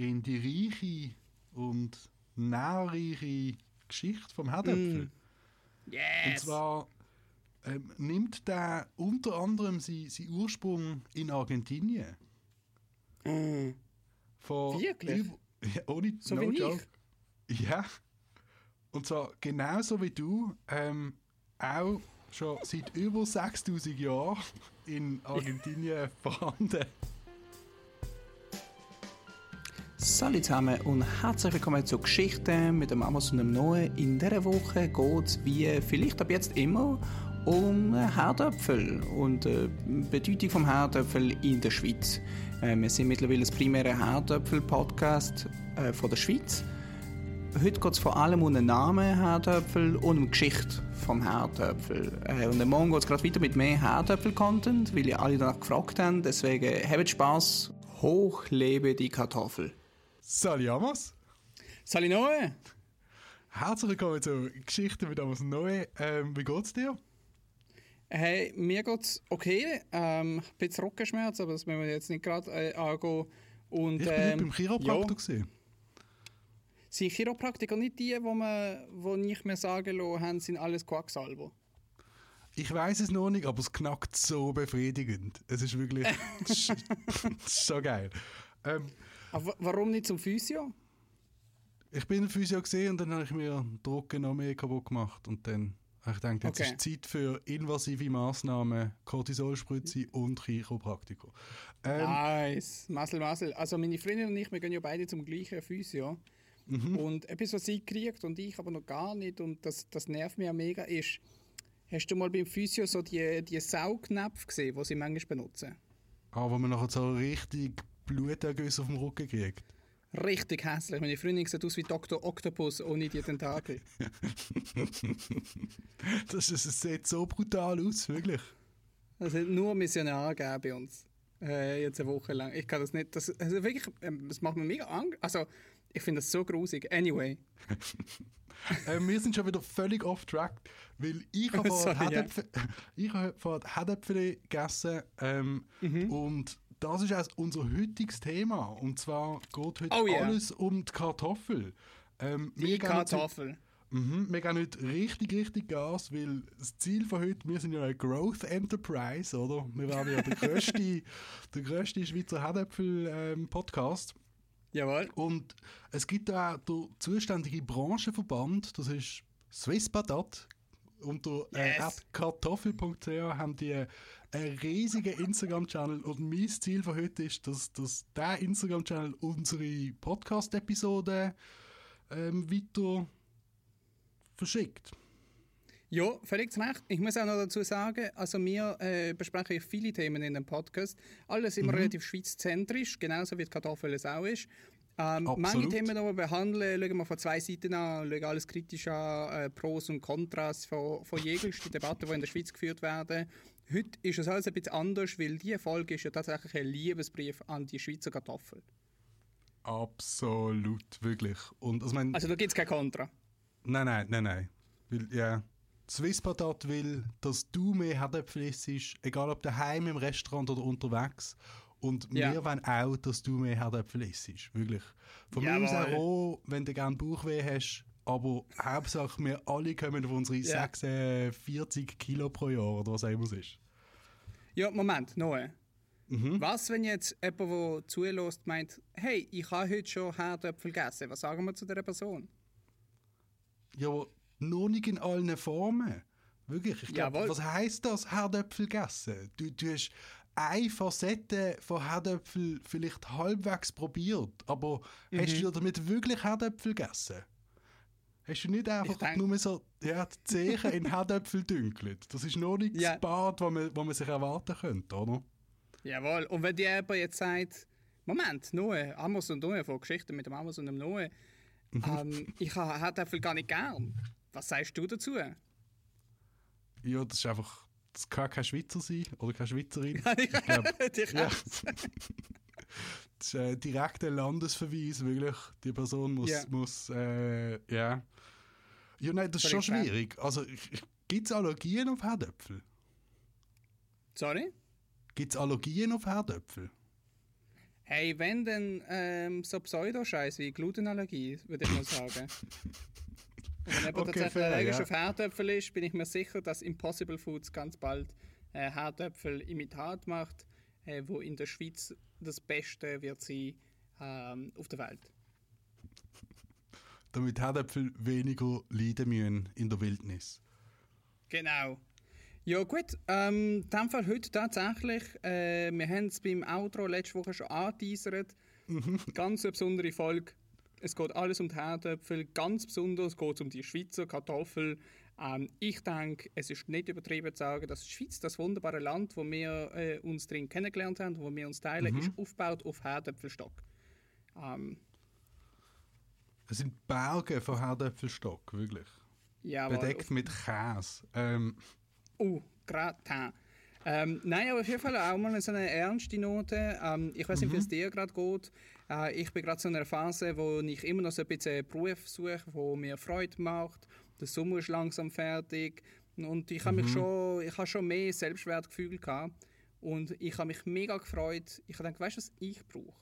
in die reiche und nährreiche Geschichte vom Herdöpfel. Mm. Yes! Und zwar ähm, nimmt der unter anderem seinen sein Ursprung in Argentinien. Mm. Vor Wirklich? Ja, ohne So no wie ich? joke. Ja. Und zwar genauso wie du, ähm, auch schon seit über 6000 Jahren in Argentinien vorhanden. Salut zusammen und herzlich willkommen zu Geschichten mit dem Amos und dem Noe. In dieser Woche geht es, wie vielleicht ab jetzt immer, um Herdöpfel und äh, die Bedeutung vom Herdöpfel in der Schweiz. Äh, wir sind mittlerweile das primäre Herdöpfel-Podcast äh, der Schweiz. Heute geht es vor allem um den Namen Herdöpfel und um die Geschichte vom Herdöpfel. Äh, und morgen geht es gerade weiter mit mehr Herdöpfel-Content, weil ihr alle danach gefragt habt. Deswegen habt Spaß. Hoch lebe die Kartoffel. Salut Amos! Salut Noe! Herzlich willkommen zu Geschichten mit Amos Neu. Ähm, wie geht's dir? Hey, mir geht's okay. Ähm, ein bisschen Rückenschmerz, aber das müssen wir jetzt nicht gerade äh, angehen. Und, Ich bin heute ähm, beim Chiropraktor. ja, gewesen. sind Chiropraktiker nicht die, wo, man, wo nicht mehr sagen lassen haben, sind alles Quacksalber? Ich weiß es noch nicht, aber es knackt so befriedigend. Es ist wirklich so geil. Ähm, Aber wa- warum nicht zum Physio? ich bin Physio gesehen und dann habe ich mir den Drucken noch mehr kaputt gemacht und dann habe ich gedacht, jetzt Okay. ist Zeit für invasive Massnahmen, Cortisolspritze und Chiropraktiker. Ähm, Nice, Masel, Masel. Also meine Freundin und ich, wir gehen ja beide zum gleichen Physio. Mhm. Und etwas, was sie kriegt und ich aber noch gar nicht und das, das nervt mich ja mega, ist, hast du mal beim Physio so die, die Saugnäpfe gesehen, die sie manchmal benutzen? aber man nachher so richtig Blutergüsse auf dem Rücken kriegt. Richtig hässlich. Meine Freundin sieht aus wie Dr. Octopus ohne die Tentakel. Das, ist, es sieht so brutal aus, wirklich. Das hat nur Missionar gegeben bei uns. Äh, jetzt eine Woche lang. Ich kann das nicht. Das, also wirklich, ähm, das macht mir mega Angst. Also, ich finde das so grusig. Anyway. äh, wir sind schon wieder völlig off track, weil ich habe vorher Herdäpfel gegessen ähm, Mhm. und das ist auch unser heutiges Thema und zwar geht heute Oh yeah. alles um die Kartoffel. Ähm, Die Kartoffel. Mhm, wir gehen nicht richtig, richtig Gas, weil das Ziel von heute, wir sind ja eine Growth Enterprise, oder? Wir werden ja der grösste, der grösste Schweizer Herdäpfel-Podcast. Jawohl. Und es gibt auch der zuständige Branchenverband, das ist Swiss Patat. Unter äh, Yes. kartoffel.ch haben die einen riesigen Instagram-Channel und mein Ziel von heute ist, dass, dass dieser Instagram-Channel unsere Podcast-Episode ähm, weiter verschickt. Ja, völlig zu Recht. Ich muss auch noch dazu sagen, also wir äh, besprechen viele Themen in dem Podcast. Alles immer relativ schweizzentrisch, genauso wie die Kartoffel es auch ist. Ähm, manche. Themen, die wir behandeln, schauen wir von zwei Seiten an, schauen alles kritisch an, äh, Pros und Kontras von, von jeglichsten Debatten, die in der Schweiz geführt werden. Heute ist es alles ein bisschen anders, weil diese Folge ist ja tatsächlich ein Liebesbrief an die Schweizer Kartoffel. Absolut, wirklich. Und also, mein, Also da gibt es kein Kontra. Nein, nein, nein, nein. Weil, ja, Swiss Patat will, dass du mehr Herdäpfel isst, egal ob daheim, im Restaurant oder unterwegs. Und Ja. wir wollen auch, dass du mehr Herdäpfel isst. Wirklich. Von mir aus Jawohl. auch wenn du gerne Bauchweh hast. Aber Hauptsache, wir alle kommen auf unsere Ja. 46 Kilo pro Jahr oder was auch immer es ist. Ja, Moment, Noe. Mhm. Was, wenn jetzt jemand, der zulässt, meint, hey, ich habe heute schon Herdöpfel gegessen. Was sagen wir zu dieser Person? Ja, aber noch nicht in allen Formen. Wirklich. Ich glaub, Jawohl. was heisst das, Herdöpfel essen? Du, du hast eine Facette von Herdöpfel vielleicht halbwegs probiert, aber hast Mhm. du damit wirklich Herdöpfel gegessen? Hast du nicht einfach denk- nur so ja, die Zehen in Herdöpfel dünkelt? Das ist noch nicht Ja. das Bad, das man, was man sich erwarten könnte, oder? Jawohl. Und wenn dir jemand jetzt sagt, Moment, Noe, Amos und Noe, von Geschichten mit dem Amos und dem Noe, Mhm. ähm, ich habe Herdöpfel gar nicht gern. Was sagst du dazu? Ja, das ist einfach... Das kann kein Schweizer sein oder keine Schweizerin. ich glaub- Dich Ja. Das ist ein direkter Landesverweis, wirklich. Die Person muss, Ja. muss äh, ja. Ja, nein, das ist schon schwierig. Also, gibt es Allergien auf Herdöpfel? Sorry? Gibt es Allergien auf Herdöpfel? Hey, wenn denn ähm, so Pseudo-Scheiß wie Glutenallergie, würde ich mal sagen. Und wenn jemand Okay, tatsächlich fair, allergisch ja. auf Herdöpfel ist, bin ich mir sicher, dass Impossible Foods ganz bald äh, Herdöpfel-Imitat macht, äh, wo in der Schweiz das Beste wird sein ähm, auf der Welt. Damit Herdäpfel weniger leiden müssen in der Wildnis. Genau. Ja gut, ähm, in dem Fall heute tatsächlich, äh, wir haben es beim Outro letzte Woche schon angeteasert, ganz eine besondere Folge. Es geht alles um die Herdöpfel, ganz besonders geht es um die Schweizer Kartoffel. Ähm, ich denke, es ist nicht übertrieben zu sagen, dass die Schweiz, das wunderbare Land, wo wir äh, uns drin kennengelernt haben, wo wir uns teilen, ist aufgebaut auf Herdöpfelstock. Ähm, Es sind Berge von Herdäpfelstock, wirklich. jawohl, Bedeckt mit Käse. Ähm, Oh, Gratin. Ähm, nein, aber auf jeden Fall auch mal so eine ernste Note. Ähm, ich weiß nicht, wie es dir gerade geht. Äh, ich bin gerade in einer Phase, wo ich immer noch so ein bisschen einen Beruf suche, der mir Freude macht. Der Sommer ist langsam fertig. Und ich habe mich schon, ich habe schon mehr Selbstwertgefühl gehabt. Und ich habe mich mega gefreut. Ich habe gedacht, weißt du, was ich brauche?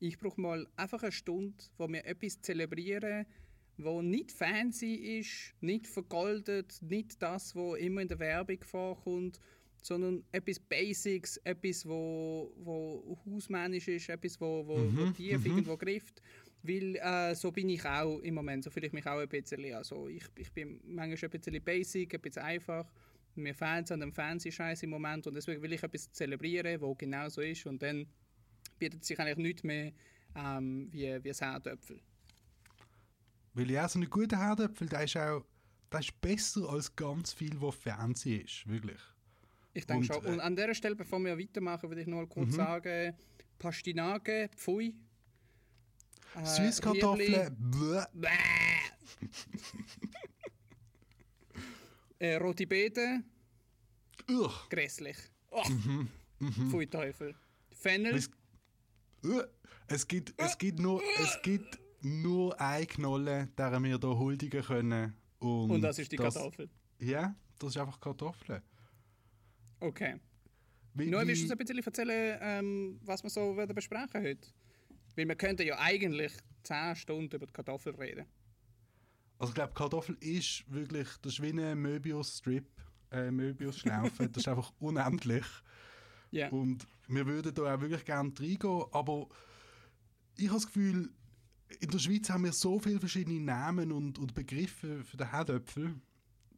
Ich brauche mal einfach eine Stunde, wo wir etwas zelebrieren, wo nicht fancy ist, nicht vergoldet, nicht das, wo immer in der Werbung vorkommt, sondern etwas Basics, etwas, wo, wo hausmännisch ist, etwas, wo, wo, wo tief irgendwo grifft. Weil äh, so bin ich auch im Moment, so fühle ich mich auch ein bisschen. Also ich, ich bin manchmal ein bisschen basic, ein bisschen einfach. Wir Fans an dem Fancy-Scheiß im Moment und deswegen will ich etwas zelebrieren, wo genau so ist und dann bietet sich eigentlich nichts mehr ähm, wie, wie das Herdöpfel. weil ja, so ein guter Herdäpfel, der ist auch der ist besser als ganz viel, was Fernsehen ist, wirklich. Ich denke Und, schon. äh, Mhm. Und an dieser Stelle, bevor wir weitermachen, würde ich noch mal kurz sagen, Pastinake, Pfui. Äh, Süßkartoffeln, bläh. Äh, rote Beete, Ugh. grässlich. Oh. Pfui Teufel. Fennel, Ugh. Es, gibt, es, gibt nur, es gibt nur eine Knolle, der wir hier huldigen können. Und, und das ist die Kartoffel. Ja, das ist einfach Kartoffeln. Okay. Wie, Nur willst du uns ein bisschen erzählen, ähm, was wir so werden besprechen heute? Weil wir könnten ja eigentlich 10 Stunden über die Kartoffel reden. Also ich glaube, Kartoffel ist wirklich, das ist wie eine Möbius-Strip, äh, Möbius-Schlaufe, das ist einfach unendlich. Ja. Und wir würden da auch wirklich gerne reingehen, aber ich habe das Gefühl, in der Schweiz haben wir so viele verschiedene Namen und, und Begriffe für den Herdöpfel,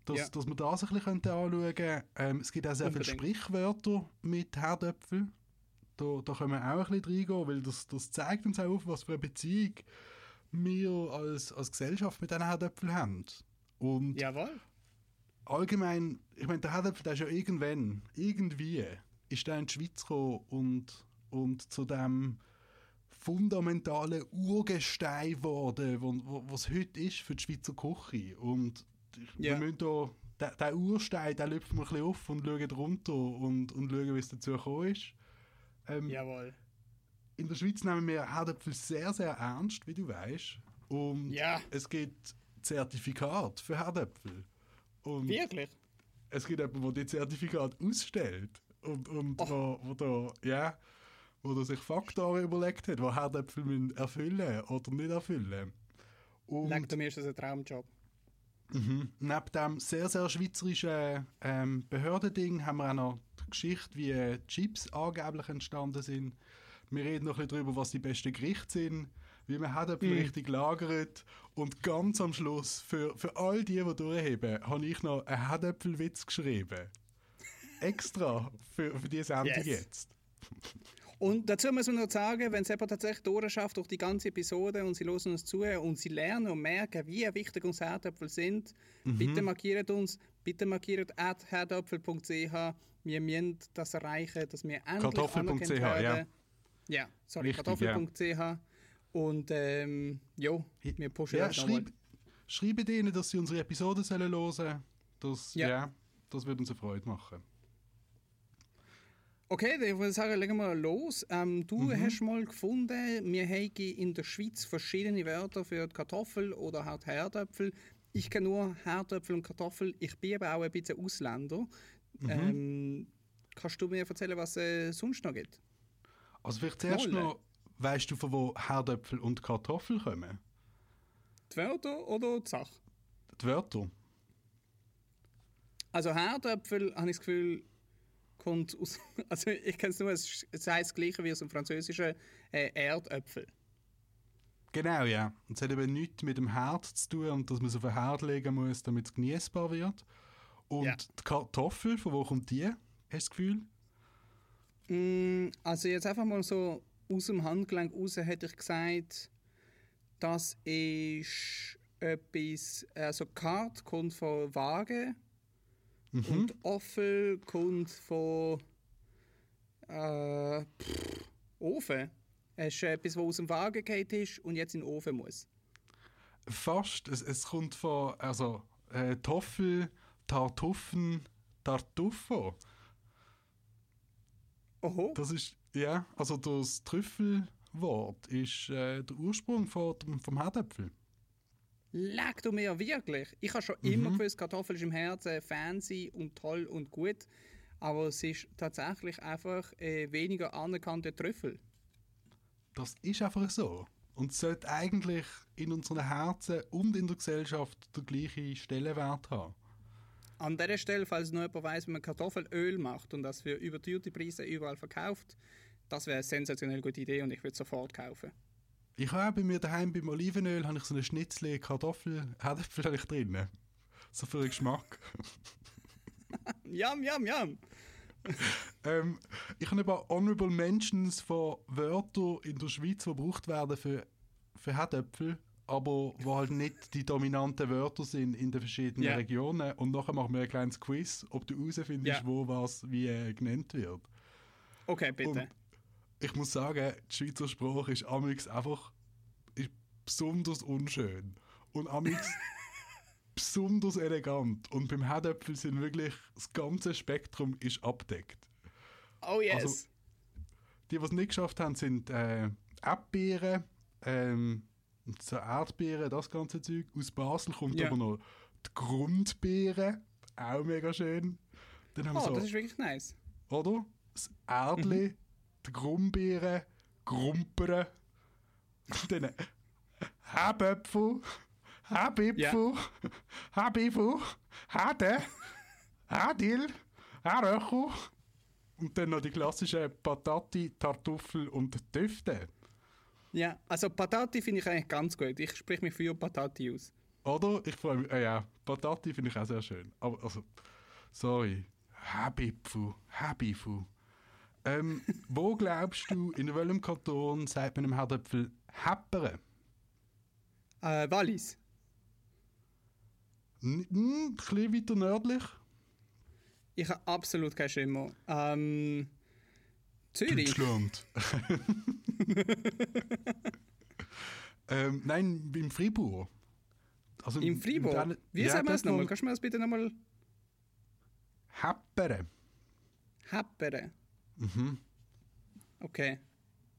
dass, Ja. dass wir das ein bisschen anschauen könnten. Ähm, es gibt auch sehr viele. Sprichwörter mit Herdöpfel. Da, da können wir auch ein bisschen reingehen, weil das, das zeigt uns auch auf, was für eine Beziehung wir als, als Gesellschaft mit diesen Herdöpfeln haben. Und Jawohl. allgemein, ich meine, der Herdöpfel, der ist ja irgendwann, irgendwie, ist der in die Schweiz gekommen und, und zu dem fundamentalen Urgestein geworden, wo, wo, was heute ist für die Schweizer Küche. Und Ja. wir müssen da, der, der Urstein, den lüpfen wir ein bisschen auf und schauen runter und, und schauen, wie es dazu gekommen ist. Ähm, Jawohl. in der Schweiz nehmen wir Herdöpfel sehr, sehr ernst, wie du weißt. Und Ja. es gibt Zertifikat für Herdöpfel. Und Wirklich? es gibt jemanden, der die Zertifikat ausstellt. Und, und Oh. wo, wo, da, ja, wo da sich Faktoren überlegt hat, die Herdöpfel müssen erfüllen oder nicht erfüllen. Und du mir ist das ein Traumjob. Mhm. Neben dem sehr, sehr schweizerischen ähm, Behördending haben wir auch noch die Geschichte, wie äh, Chips angeblich entstanden sind. Wir reden noch ein bisschen darüber, was die besten Gerichte sind, wie man Herdöpfel Mhm. richtig lagert. Und ganz am Schluss, für, für all die, die durchheben, habe ich noch einen Herdöpfelwitz geschrieben. Extra für, für diese Sendung Yes. jetzt. Und dazu muss man noch sagen, wenn es jemand tatsächlich durchschafft durch die ganze Episode und sie hören uns zu und sie lernen und merken, wie wichtig uns Herdöpfel sind, Mhm. bitte markiert uns, bitte markiert at herdöpfel.ch. Wir müssen das erreichen, dass wir endlich Kartoffel.ch, ja. Ja, sorry, kartoffel.ch. Und ähm, jo, wir pushen Ja, das schreib, schreibt ihnen, dass sie unsere Episoden sollen hören das, Ja. ja. das würde uns eine Freude machen. Okay, dann würde ich sagen, legen wir los. Ähm, du Mhm. hast mal gefunden, wir haben in der Schweiz verschiedene Wörter für Kartoffel oder halt Herdöpfel. Ich kenne nur Herdöpfel und Kartoffel. Ich bin aber auch ein bisschen Ausländer. Mhm. Ähm, kannst du mir erzählen, was es sonst noch gibt? Also vielleicht zuerst Knolle. noch, weißt du, von wo Herdöpfel und Kartoffel kommen? Die Wörter oder die Sache? Die Wörter. Also Herdöpfel, habe ich das Gefühl, kommt aus... Also ich kenne es nur, es heisst das gleiche wie aus dem Französischen äh, Erdöpfel. Genau, ja. Und es hat eben nichts mit dem Herd zu tun und dass man es auf den Herd legen muss, damit es genießbar wird. Und Ja. die Kartoffel, von wo kommt die? Hast du das Gefühl? Mm, Also jetzt einfach mal so aus dem Handgelenk raus hätte ich gesagt, das ist etwas, also Kart kommt von Waage Mhm. und Offel kommt von äh, pff, Ofen. Es ist etwas, was aus dem Wagen gefallen ist und jetzt in den Ofen muss. Fast. Es, es kommt von also, äh, Toffel, Tartuffen, Tartuffo. Oho, Das ist, ja, also das Trüffelwort ist äh, der Ursprung von, vom Herdöpfel. Leg du mir wirklich. Ich habe schon immer gewusst, Kartoffel ist im Herzen fancy und toll und gut. Aber es ist tatsächlich einfach äh, weniger anerkannte Trüffel. Das ist einfach so. Und es sollte eigentlich in unseren Herzen und in der Gesellschaft der gleiche Stellenwert haben. An dieser Stelle, falls noch jemand weiss, wie man Kartoffelöl macht und das für überteuerte Preise überall verkauft, das wäre eine sensationell gute Idee und ich würde sofort kaufen. Ich habe auch bei mir daheim beim Olivenöl habe ich so eine Schnitzle Kartoffel, habe ich drin. So für den Geschmack. Yum, yum, yum! ähm, ich habe ein paar Honorable Mentions von Wörtern in der Schweiz, die gebraucht werden für, für Herdöpfel, aber wo halt nicht die dominanten Wörter sind in den verschiedenen Ja. Regionen. Und nachher machen wir ein kleines Quiz, ob du herausfindest, Ja. wo was wie äh, genannt wird. Okay, bitte. Und ich muss sagen, die Schweizer Sprache ist amix einfach ist besonders unschön. Und amix besonders elegant. Und beim Herdöpfel sind wirklich das ganze Spektrum ist abdeckt. oh yes! also- Die, die es nicht geschafft haben, sind äh, Erdbeeren, ähm, so Erdbeeren, das ganze Zeug. Aus Basel kommt Ja. aber noch die Grundbeeren, auch mega schön. Dann haben oh, so das ist wirklich nice. oder? Das Erdli, die Grumbeeren, Grumperen, dann Haböpfel, Habipfel, Habifel, Hade, Hadil, Haröchel und dann noch die klassischen Patati, Tartuffel und Düfte. Ja, also Patati finde ich eigentlich ganz gut. Ich spreche mich für Patati aus. Oder? Ich freue mich, äh, ja, Patati finde ich auch sehr schön. Aber, also, sorry. Habipfu, Habifu. Ähm, wo glaubst du, in welchem Kanton sagt man im Herdöpfel Häppere? Äh, Wallis. N ein bisschen weiter nördlich? Ich habe absolut keinen Schimmer. Ähm, Zürich. Deutschland. ähm, nein, im Fribourg. Also Im Fribourg. Wie ja, sagen wir wo- nochmal? Kannst du mir das bitte nochmal Häppere. happern? Mhm. Okay.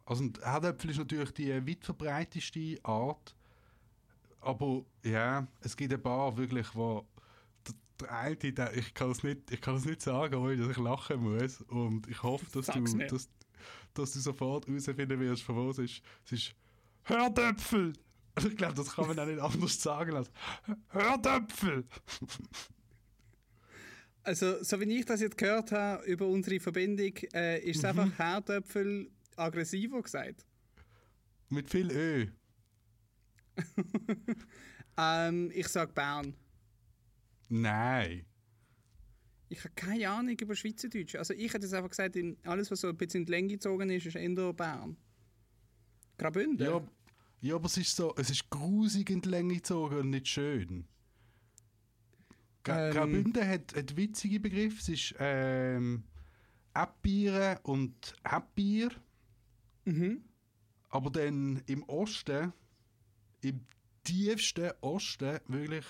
Also Herdöpfel ist natürlich die weit verbreiteste Art. Aber ja, es gibt ein paar wirklich, wo der, eine, der, ich kann es nicht, ich kann es nicht sagen, dass ich lachen muss. Und ich hoffe, dass du, Sag's dass, dass du sofort herausfinden wirst, von wo es ist. Es ist Herdöpfel. Also ich glaube, das kann man auch nicht anders sagen als Herdöpfel. Also, so wie ich das jetzt gehört habe über unsere Verbindung, äh, ist es Mhm. einfach Herdöpfel aggressiver gesagt. Mit viel Ö. Ähm, ich sage Bern. Nein. Ich habe keine Ahnung über Schweizerdeutsch. Also ich hätte jetzt einfach gesagt, alles was so ein bisschen in die Länge gezogen ist, ist eher Bern. Graubünden? Ja, ja, aber es ist so, es ist grusig in die Länge gezogen und nicht schön. Gra Ähm. Graubünden hat, hat witzige Begriffe. Es ist ähm, Abbieren und Abbier. Mhm. Aber dann im Osten, im tiefsten Osten, wirklich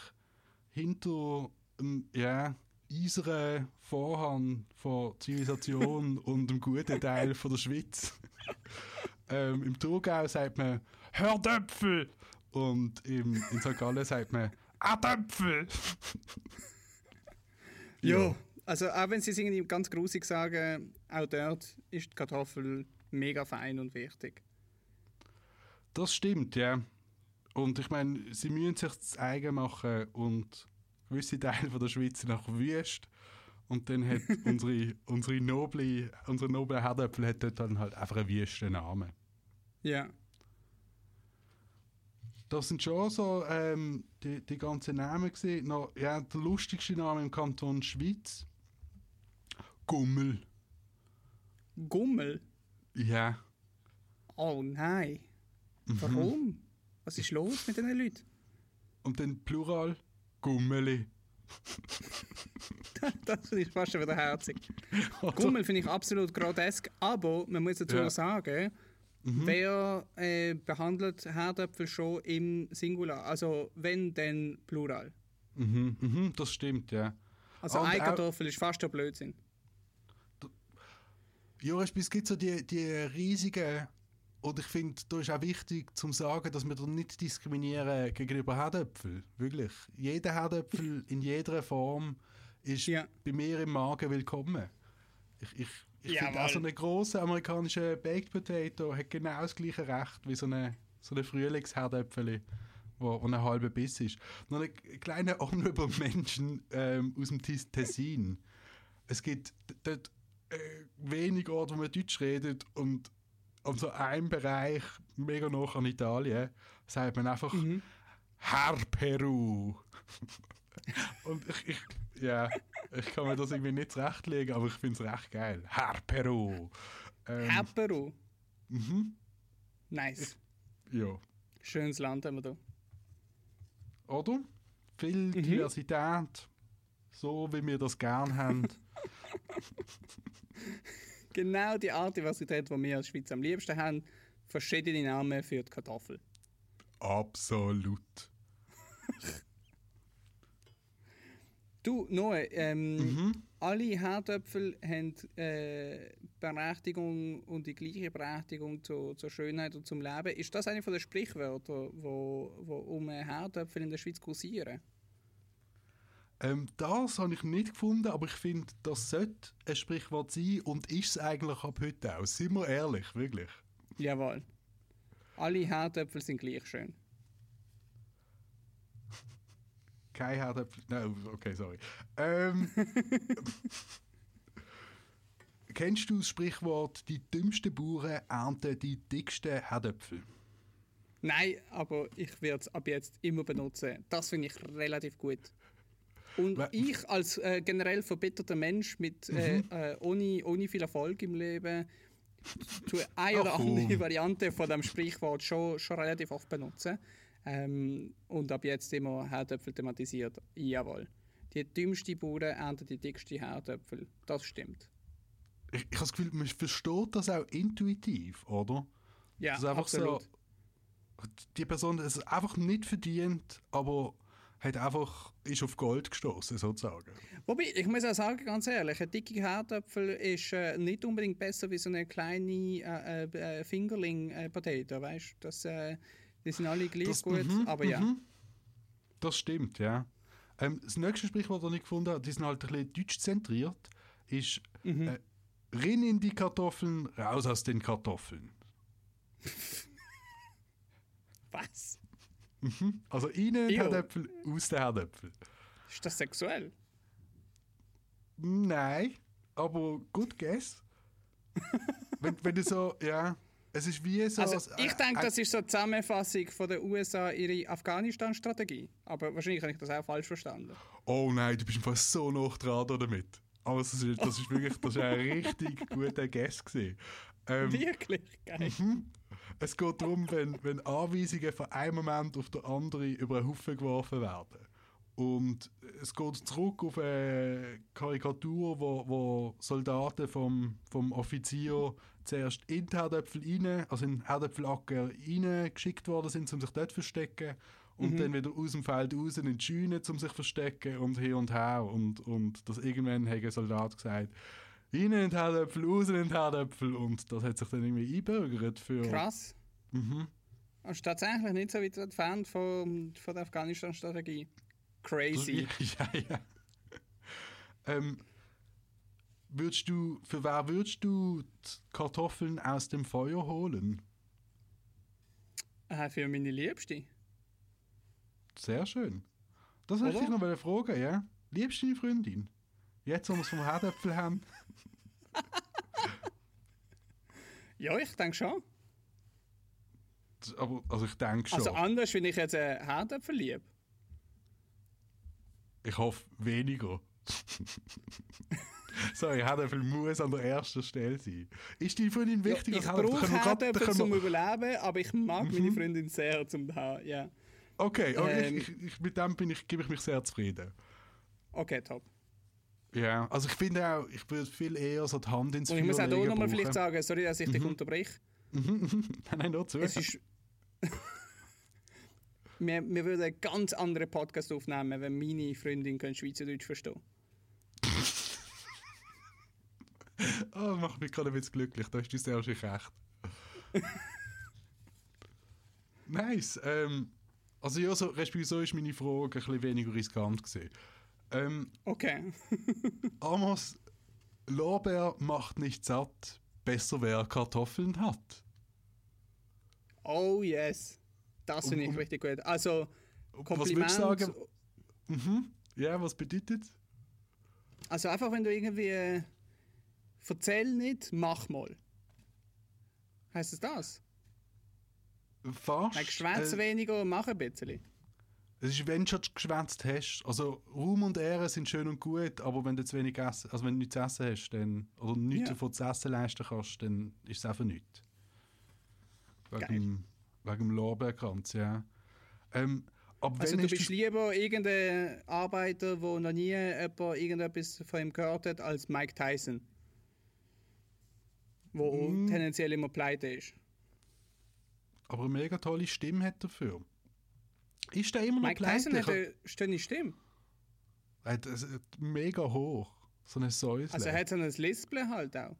hinter dem ja, eiseren Vorhang von Zivilisation und dem guten Teil von der Schweiz. ähm, Im Thurgau sagt man Hördöpfel und im, in St. Gallen sagt man Adöpfel. Ja. Also auch wenn sie es irgendwie ganz grusig sagen, auch dort ist die Kartoffel mega fein und wichtig. Das stimmt, ja. Und ich meine, sie müssen sich das eigen machen und gewisse Teile von der Schweiz nach Wüst. Und dann hat unsere, unsere noble, unsere noble Herdöpfel hat dort dann halt einfach einen wüsten Namen. Ja. Das sind schon so ähm, die, die ganzen Namen gesehen. Noch, ja, der lustigste Name im Kanton Schweiz. Gummel. Gummel? Ja. Oh nein. Warum? Was ist los mit diesen Leuten? Und dann Plural Gummeli. Das finde ich fast schon wieder herzig. Oder? Gummel finde ich absolut grotesk, aber man muss dazu Ja. noch sagen, wer äh, behandelt Herdöpfel schon im Singular? Also wenn, dann Plural. Mhm, mhm, das stimmt, ja. Also Und Eikartoffel ist fast der Blödsinn. Ja, es gibt so die, die riesigen, und ich finde, da ist auch wichtig zu sagen, dass wir da nicht diskriminieren gegenüber Herdöpfel. Wirklich. Jeder Herdöpfel in jeder Form ist Ja. bei mir im Magen willkommen. Ich, ich, ich finde auch so eine große amerikanische Baked Potato hat genau das gleiche Recht wie so eine, so eine Frühlingsherdöpfel, wo, wo ein halber Biss ist. Noch ein kleiner Honorable Menschen ähm, aus dem Tes- Tessin. Es gibt dort äh, wenig Orte, wo man Deutsch redet und an so einem Bereich, mega noch an Italien, sagt man einfach Herr Peru. und ich, ich, ja, ich kann mir das irgendwie nicht zurechtlegen, aber ich finde es recht geil. Herr Peru. Ähm, Herperu. mhm, Nice. ja. Schönes Land haben wir da. Oder? Viel Diversität, so wie wir das gern haben. Genau die Art Diversität, die wir als Schweiz am liebsten haben. Verschiedene Namen für die Kartoffel. Absolut. Du, Noe, ähm, Mhm. alle Herdöpfel haben äh, Berechtigung und die gleiche Berechtigung zu, zur Schönheit und zum Leben. Ist das eine von den Sprichwörtern, wo, wo um Herdöpfel in der Schweiz kursieren? Ähm, das habe ich nicht gefunden, aber ich finde, das sollte ein Sprichwort sein und ist es eigentlich ab heute auch. Sind wir ehrlich, wirklich. Jawohl. Alle Herdöpfel sind gleich schön. Kein Herdöpfel. Nein, okay, sorry. Ähm, kennst du das Sprichwort, die dümmsten Bauern ernten die dicksten Herdöpfel? Nein, aber ich werde es ab jetzt immer benutzen. Das finde ich relativ gut. Und We- ich als äh, generell verbitterter Mensch mit äh, Mhm. äh, ohne, ohne viel Erfolg im Leben tue eine oder andere Variante von dem Sprichwort schon, schon relativ oft benutzen. Ähm, und ab jetzt immer Herdöpfel thematisiert. Jawohl. Die dümmste Bauern ernten die dickste Herdöpfel. Das stimmt. Ich, ich habe das Gefühl, man versteht das auch intuitiv, oder? Ja, Das ist einfach absolut. so. Die Person es einfach nicht verdient, aber hat einfach, ist auf Gold gestoßen, sozusagen. Wobei, ich muss auch sagen, ganz ehrlich, ein dicker Herdöpfel ist äh, nicht unbedingt besser wie so eine kleine äh, äh, äh, Fingerling-Potato, weißt du? Das, äh, die sind alle gleich Das- gut, mhm, aber ja. mhm. Das stimmt, ja. Ähm, das nächste Sprichwort, das ich gefunden habe, die sind halt ein bisschen deutsch zentriert, ist Mhm. äh, rein in die Kartoffeln, raus aus den Kartoffeln. Was? Also rein in die Ew. Herdöpfel, aus den Herdöpfel. Ist das sexuell? Nein, aber gut guess. wenn, wenn du so, ja, es ist wie so... Also, als- ich äh, denke, das ist so eine Zusammenfassung von der USA ihre Afghanistan-Strategie. Aber wahrscheinlich habe ich das auch falsch verstanden. Oh nein, du bist fast so noch dran damit. Aber das ist, das ist wirklich, das ist ein richtig guter Guess gewesen. Ähm, Wirklich geil. Mhm. Es geht darum, wenn, wenn Anweisungen von einem Moment auf den anderen über einen Haufen geworfen werden. Und es geht zurück auf eine Karikatur, wo, wo Soldaten vom, vom Offizier zuerst in die Herdöpfel rein, also in den Herdöpfelacker reingeschickt worden sind, um sich dort zu verstecken. Und dann wieder aus dem Feld raus in die Scheune, um sich zu verstecken und hin und her. Und, und das irgendwann hat ein Soldat gesagt, rein in die Herdöpfel, raus in die Herdöpfel. Und das hat sich dann irgendwie einbürgert für... Krass. Mhm. Und ist tatsächlich nicht so weit entfernt von, von der Afghanistan-Strategie. Crazy. Ja, ja. ähm, würdest du, für wer würdest du die Kartoffeln aus dem Feuer holen? Äh, für meine Liebste. Sehr schön. Das wollte ich noch mal fragen, ja? Liebst du deine Freundin? Jetzt, wo wir es vom Herdöpfel haben. Ja, ich denke schon. Aber, also ich denke schon. Also anders, wenn ich jetzt äh, Herdöpfel liebe. Ich hoffe weniger. Sorry, Herdöpfel muss an der ersten Stelle sein. Ist deine Freundin wichtiger ich als Herdöpfel? brauche können zum Überleben, aber ich mag meine Freundin sehr zum haben. Ja. Okay, okay Ähm, ich, ich, mit dem bin ich, gebe ich mich sehr zufrieden. Okay, top. Ja, also ich finde auch, ich würde viel eher so die Hand ins Und ich muss auch hier nochmal vielleicht sagen, sorry, dass ich dich unterbreche. nein, nein, nur zu. Es ist. wir, wir würden einen ganz anderen Podcast aufnehmen, wenn meine Freundin kein Schweizerdeutsch verstehen Oh, das macht mich gerade ein bisschen glücklich. Da ist die sehr schön recht. nice. Ähm, also ja, so, so ist meine Frage ein bisschen weniger riskant gewesen. Ähm, Okay. Amos, Lorbeer macht nicht satt. Besser wer Kartoffeln hat. Oh yes. Das finde ich richtig gut. Also, Was Kompliment. würdest du sagen? Mhm. Ja, was bedeutet? Also einfach, wenn du irgendwie. äh, Erzähl nicht, mach mal. Heißt es das? Fast. Like, schwätz äh, weniger, mach ein bisschen. Es ist, wenn du schon geschwätzt hast. Also Ruhm und Ehre sind schön und gut, aber wenn du zu wenig essen, also wenn du nichts zu essen hast, dann, oder nichts Ja. davon zu essen leisten kannst, dann ist es einfach nichts. Geil. Wegen, dem Lorbeerkranz, ja. Ähm, aber Also du bist lieber irgendein Arbeiter, der noch nie jemand irgendetwas von ihm gehört hat, als Mike Tyson. Wo Mm. tendenziell immer pleite ist. aber eine mega tolle Stimme hat dafür. Ist der immer noch Mike Tyson hat pleite? eine schöne Stimme. Er hat es- mega hoch. So eine Säusle. Also er hat so ein Lispeln halt auch.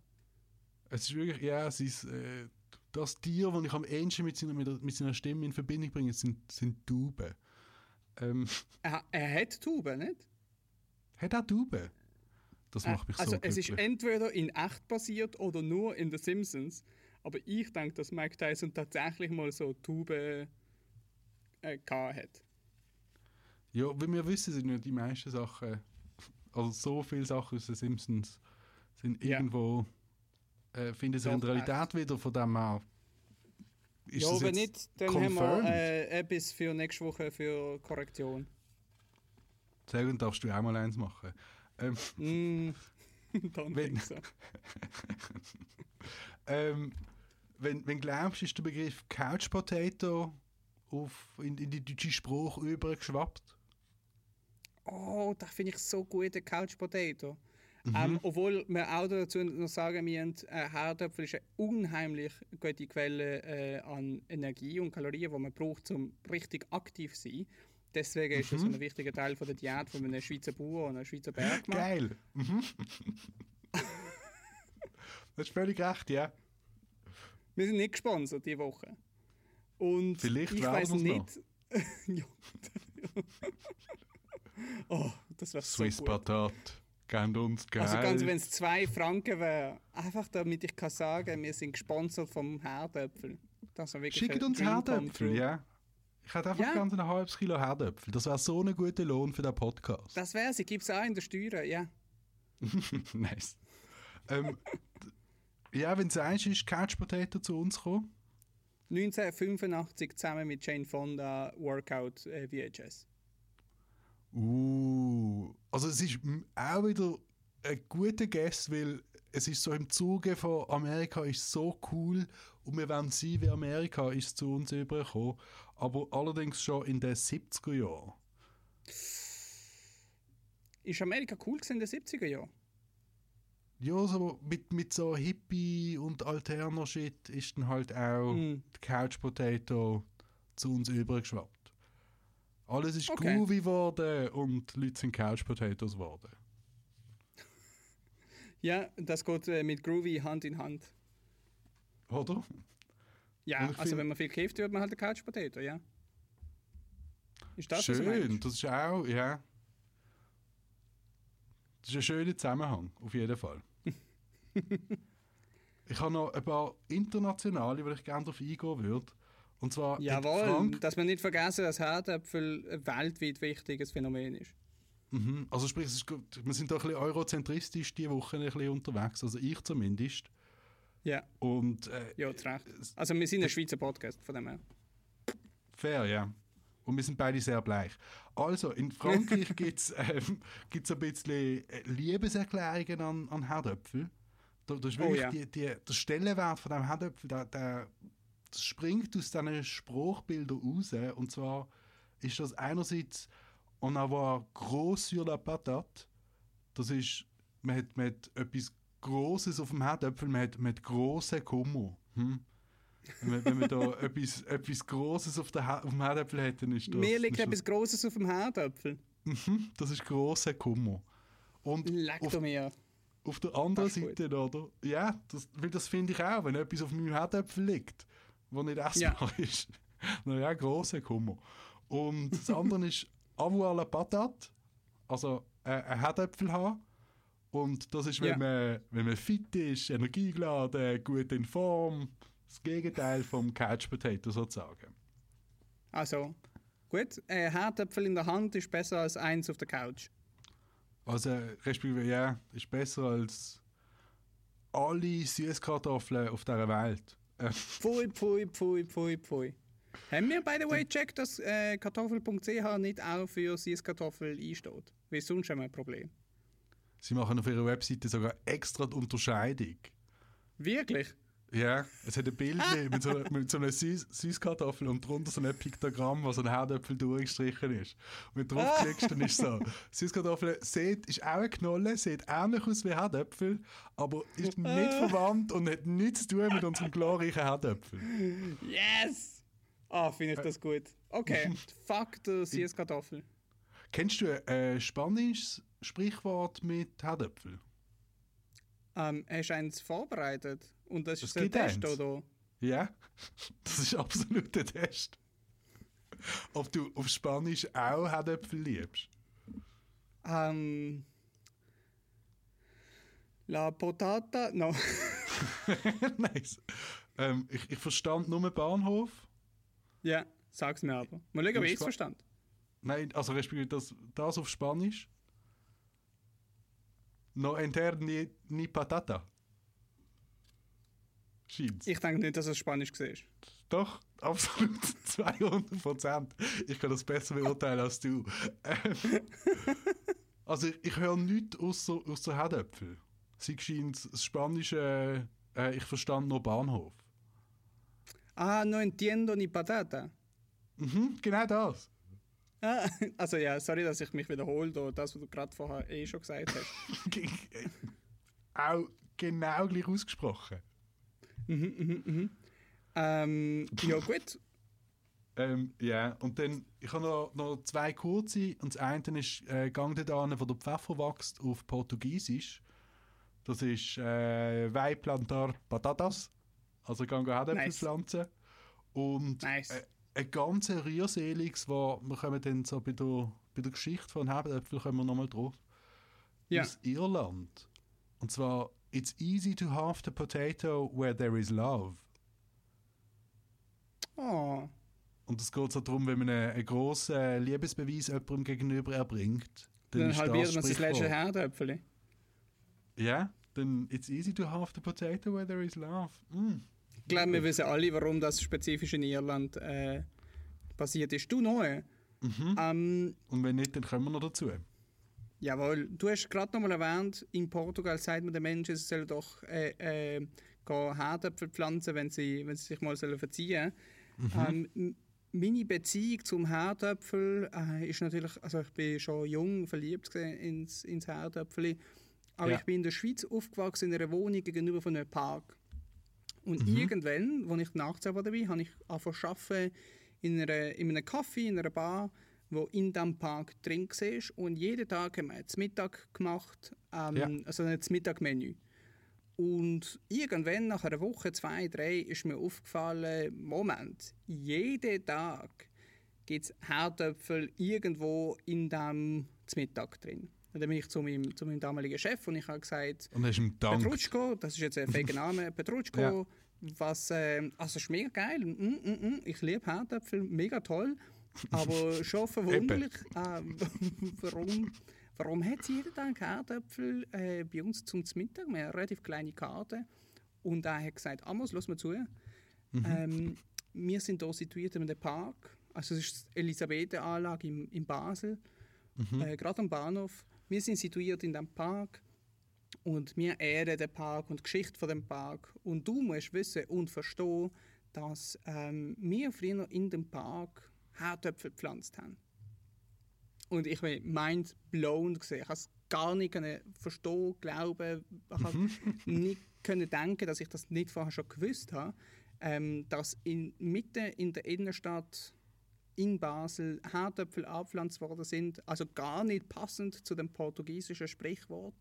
Es ist wirklich, ja, es ist, äh, das Tier, das ich am ehesten mit seiner, mit, seiner Stimme in Verbindung bringe, sind, sind Tauben. Ähm, Er, er hat Tauben, nicht? hat auch Tauben? Das macht mich also so es glücklich. ist entweder in echt passiert oder nur in The Simpsons. Aber ich denke, dass Mike Tyson tatsächlich mal so Tauben äh, gehabt hat. Ja, wie wir wissen, sind ja die meisten Sachen, also so viele Sachen aus den Simpsons, sind Ja. Irgendwo, äh, finden sich in der Realität wieder, von dem her. Ist ja, wenn nicht, dann haben wir confirmed? äh, etwas für nächste Woche für Korrektion. Sehr gut, darfst du auch mal eins machen. Ähm, Mm, Wenn- ähm, wenn, wenn glaubst ist der Begriff Couch Potato auf, in, in die deutsche Sprache übergeschwappt? Oh, das finde ich so gut, der Couch Potato. Mhm. Ähm, obwohl wir auch dazu noch sagen müssen, äh, Herdöpfel ist eine unheimlich gute Quelle äh, an Energie und Kalorien, die man braucht, um richtig aktiv zu sein. Deswegen ist das Mhm. ein wichtiger Teil von der Diät von einem Schweizer Bauer und einem Schweizer Bergmann. Geil. Mhm. das ist völlig recht, ja. Wir sind nicht gesponsert diese Woche. Und Vielleicht ich weiß nicht. oh, das wäre so Swiss gut. Patat. Kennt uns geil. Also ganz, wenn es zwei Franken wäre, einfach damit ich kann sagen, wir sind gesponsert vom Herdöpfel. Das wäre wirklich Schickt ein uns Herdöpfel, ja. Ich hätte einfach Ja. ganz ein halbes Kilo Herdöpfel. Das wäre so ein guter Lohn für den Podcast. Das wäre sie, gibt es auch in der Steuer, ja. nice. ähm, ja, wenn du sagst, ist Couch Potato zu uns gekommen. 1985 zusammen mit Jane Fonda Workout äh, VHS. Uh, also es ist auch wieder ein guter Guess, weil es ist so im Zuge von Amerika ist so cool und wir wollen sein wie Amerika ist zu uns übergekommen, aber allerdings schon in den 70er Jahren. Ist Amerika cool in den 70er Jahren? Ja, so mit, mit so Hippie und alterner Shit ist dann halt auch Mm. die Couch Potato zu uns übergeschwappt. Alles ist Okay. groovy geworden und die Leute sind Couch Potatoes geworden. Ja, das geht äh, mit Groovy Hand in Hand. Oder? Ja, also find- wenn man viel kifft, wird man halt ein Couch Potato, ja. Ist das Schön, das ist auch, ja. Das ist ein schöner Zusammenhang, auf jeden Fall. ich habe noch ein paar internationale, die ich gerne darauf eingehen würde. Und zwar Jawohl, dass man nicht vergessen, dass Herdöpfel ein weltweit wichtiges Phänomen ist. Mhm. Also sprich, es ist, gut, wir sind da ein bisschen eurozentristisch diese Woche ein bisschen unterwegs, also ich zumindest. Ja, Und äh, ja, zu Recht. Also wir sind ein Schweizer Podcast, von dem her. fair, ja. Und wir sind beide sehr bleich. Also, in Frankreich gibt es ähm, gibt's ein bisschen äh, Liebeserklärungen an, an Herdöpfel. Da, da ist Oh wirklich ja. die, die, der Stellenwert von dem Herdöpfel, der, der das springt aus diesen Spruchbildern raus. Und zwar ist das einerseits en avoir gros sur la patate. Das ist, man hat, man hat etwas Grosses auf dem Herdöpfel, man hat, man hat grossen Kummer. Hm? Wenn, wenn man da etwas, etwas Grosses auf, der, auf dem Herdöpfel hat, dann ist das... Mir liegt ist das, etwas Grosses auf dem Herdöpfel. Mhm, das ist grosser Kummer. Und Leck auf, mir. auf der anderen gut. Seite, oder? Ja, das, weil das finde ich auch, wenn etwas auf meinem Herdöpfel liegt, wo nicht essbar ist. Na ja, grosser Kummer. Und das andere ist avoir la patate, also äh, ein Herdöpfel haben. Und das ist, wenn, Ja. man, wenn man fit ist, energiegeladen, gut in Form. Das Gegenteil vom Couch Potato sozusagen. Also, gut. Ein Herdöpfel in der Hand ist besser als eins auf der Couch. Also, respektive, ja, ist besser als alle Süßkartoffeln auf dieser Welt. Pfui, pfui, pfui, pfui, pfui. Haben wir, by the way, gecheckt, dass äh, kartoffel.ch nicht auch für Süßkartoffel einsteht? Weil sonst haben wir ein Problem. sie machen auf ihrer Webseite sogar extra die Unterscheidung. Wirklich? Ja, es hat ein Bild mit, so, mit so einer Süß Süßkartoffel und drunter so ein Piktogramm, wo so ein Herdöpfel durchgestrichen ist. Und wenn du draufklickst, dann ist so, Süßkartoffel sieht, ist auch eine Knolle, sieht ähnlich aus wie Herdöpfel, aber ist nicht verwandt und hat nichts zu tun mit unserem glorreichen Herdöpfel. Yes! Ah, finde ich das gut. Okay, fuck der Süßkartoffel. Kennst du ein äh, spanisches Sprichwort mit Herdöpfel? Ähm, hast du eins vorbereitet? Und das ist der Test, eins. oder? Ja, das ist absolut der Test. Ob du auf Spanisch auch Herdöpfel liebst? Ähm. La Potata? No. nice. Ähm, ich, ich verstand nur Bahnhof. ja, sag's mir aber. Mal schauen, ob ich es verstand. Nein, also respektive das, das auf Spanisch. No enter ni, ni patata. Scheint's. Ich denke nicht, dass es Spanisch war. Doch, absolut 200 Prozent. Ich kann das besser beurteilen als du. Ähm, also ich, ich höre nichts außer, außer Herdöpfel. Sie scheint das Spanische, äh, ich verstand nur Bahnhof. Ah, no entiendo ni patata. Mhm, genau das. Ah, also ja, sorry, dass ich mich wiederhole, da, das, was du gerade vorher eh schon gesagt hast. Auch genau gleich ausgesprochen. ähm, ja gut, Ähm, ja, und dann, ich habe noch, noch zwei kurze. Und das eine ist äh, «Gang da wo der Pfeffer wächst» auf Portugiesisch. Das ist äh, «Vai plantar patatas», also «Gang Nice. pflanzen». Und Nice. äh, ein ganz rührseliges, wo wir kommen dann so bei der, bei der Geschichte von Herdöpfel kommen wir nochmal drauf. Ja. Aus Irland. Und zwar «It's easy to halve the potato where there is love». oh, Und es geht so darum, wenn man einen, einen grossen Liebesbeweis jemandem gegenüber erbringt, dann, dann halbiert das man Sprichwort. letzte Herdöpfel. Ja, dann it's easy to halve the potato where there is love. Mm. Ich glaube, wir wissen alle, warum das spezifisch in Irland äh, passiert ist. Du noch? Mhm. Ähm, Und wenn nicht, dann kommen wir noch dazu. Jawohl, du hast gerade noch mal erwähnt, in Portugal sagt man den Menschen, sie sollen doch äh, äh, Herdöpfel pflanzen, wenn sie, wenn sie sich mal sollen verziehen ähm, m- Meine Beziehung zum Herdöpfel äh, ist natürlich, also ich bin schon jung verliebt ins, ins Herdöpfel, aber Ja. ich bin in der Schweiz aufgewachsen in einer Wohnung gegenüber von einem Park. Und irgendwann, als ich nachts dabei habe ich angefangen in, einer, in einem Café, in einer Bar, wo in diesem Park drin war. Und jeden Tag haben wir zum Mittag gemacht, ähm, Ja. also ein Mittagmenü. Und irgendwann, nach einer Woche, zwei, drei, ist mir aufgefallen, Moment, jeden Tag gibt es Herdöpfel irgendwo in diesem Mittag drin. Und dann bin ich zu meinem, zu meinem damaligen Chef und ich habe gesagt, Und ihm Dank. Petrutschko, das ist jetzt ein fähiger Name, Petrutschko, Ja. was, äh, also ist mega geil. Mm, mm, mm. Ich liebe Herdöpfel, mega toll. Aber schon verwunderlich, äh, warum, warum hat jeder Tag Herdöpfel äh, bei uns zum Mittag? Wir haben eine relativ kleine Karte. Und er hat gesagt, Amos, lass mal zu. Mhm. Ähm, wir sind hier situiert in einem Park. Also es ist die Elisabethenanlage in, in Basel, mhm. äh, gerade am Bahnhof. Wir sind situiert in diesem Park und wir ehren den Park und die Geschichte von dem Park. Und du musst wissen und verstehen, dass ähm, wir früher in dem Park Herdöpfel gepflanzt haben. Und ich war mind blown gesehen. Ich konnte es gar nicht verstehen, glauben, ich mhm. nicht können denken, dass ich das nicht vorher schon gewusst habe, ähm, dass in mitten in der Innenstadt in Basel Herdöpfel abpflanzt worden sind, also gar nicht passend zu dem portugiesischen Sprichwort.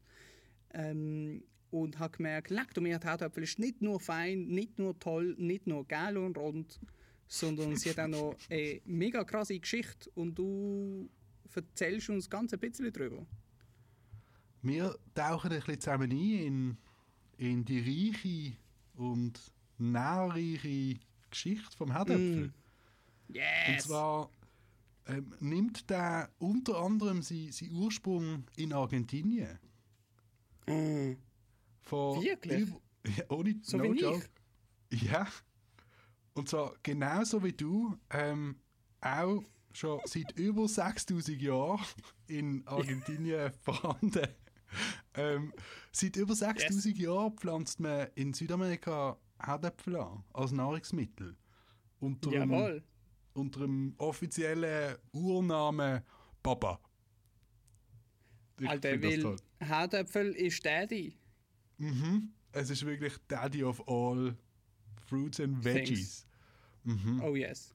Ähm, und habe gemerkt, leck du mir, Herdöpfel ist nicht nur fein, nicht nur toll, nicht nur geil und rund, sondern sie hat auch noch eine mega krasse Geschichte und du erzählst uns ganz ein bisschen darüber. Wir tauchen ein bisschen zusammen ein in, in die reiche und nährreiche Geschichte vom Herdöpfel. Mm. Yes. Und zwar ähm, nimmt der unter anderem seinen Ursprung in Argentinien. Mm. Von Wirklich? Über, ja, ohne so no wie joke. ich. Ja. Und zwar genauso wie du, ähm, auch schon seit über 6000 Jahren in Argentinien vorhanden. Ähm, seit über 6000 yes. Jahren pflanzt man in Südamerika Herdäpfel an, als Nahrungsmittel. Unter Jawohl. Unter dem offiziellen Urnamen Papa. Ich Alter, weil Herdäpfel ist Daddy. Mhm. Es ist wirklich Daddy of all Fruits and Veggies. Mhm. Oh yes.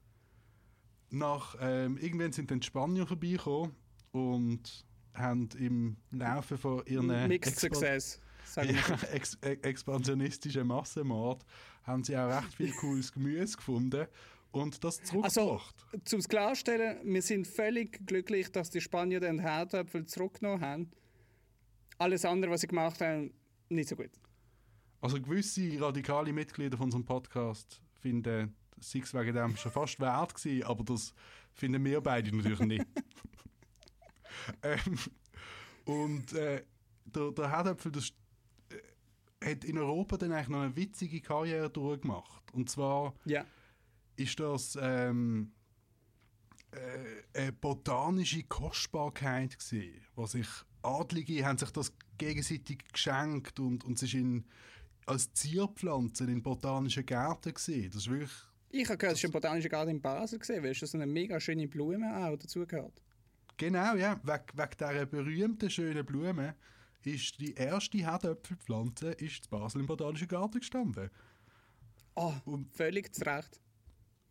Nach, ähm, irgendwann sind dann die Spanier vorbeigekommen und haben im Laufe von ihren Mixed Expo Success ja, ex expansionistischen Massenmord haben sie auch recht viel cooles Gemüse gefunden und das zurückgebracht. Also, zum Klarstellen, wir sind völlig glücklich, dass die Spanier den Herdöpfel zurückgenommen haben. Alles andere, was sie gemacht haben, nicht so gut. Also gewisse radikale Mitglieder von unserem Podcast finden, es wegen dem schon fast wert gewesen, aber das finden wir beide natürlich nicht. ähm, und äh, der, der Herdöpfel, das hat in Europa dann eigentlich noch eine witzige Karriere durchgemacht. Und zwar ja. Ist das ähm, äh, eine botanische Kostbarkeit gewesen, wo sich Adlige haben sich das gegenseitig geschenkt und, und es ist in, als Zierpflanze in botanischen Gärten gesehen. Das ist wirklich ich habe gehört, es ist ein botanischer Garten in Basel gesehen, weil es so eine mega schöne Blume auch dazugehört. Genau, ja, wegen, wegen dieser berühmten schönen Blume ist die erste Herdöpfelpflanze ist in Basel im Botanischen Garten gestanden. Oh, und, völlig zu Recht.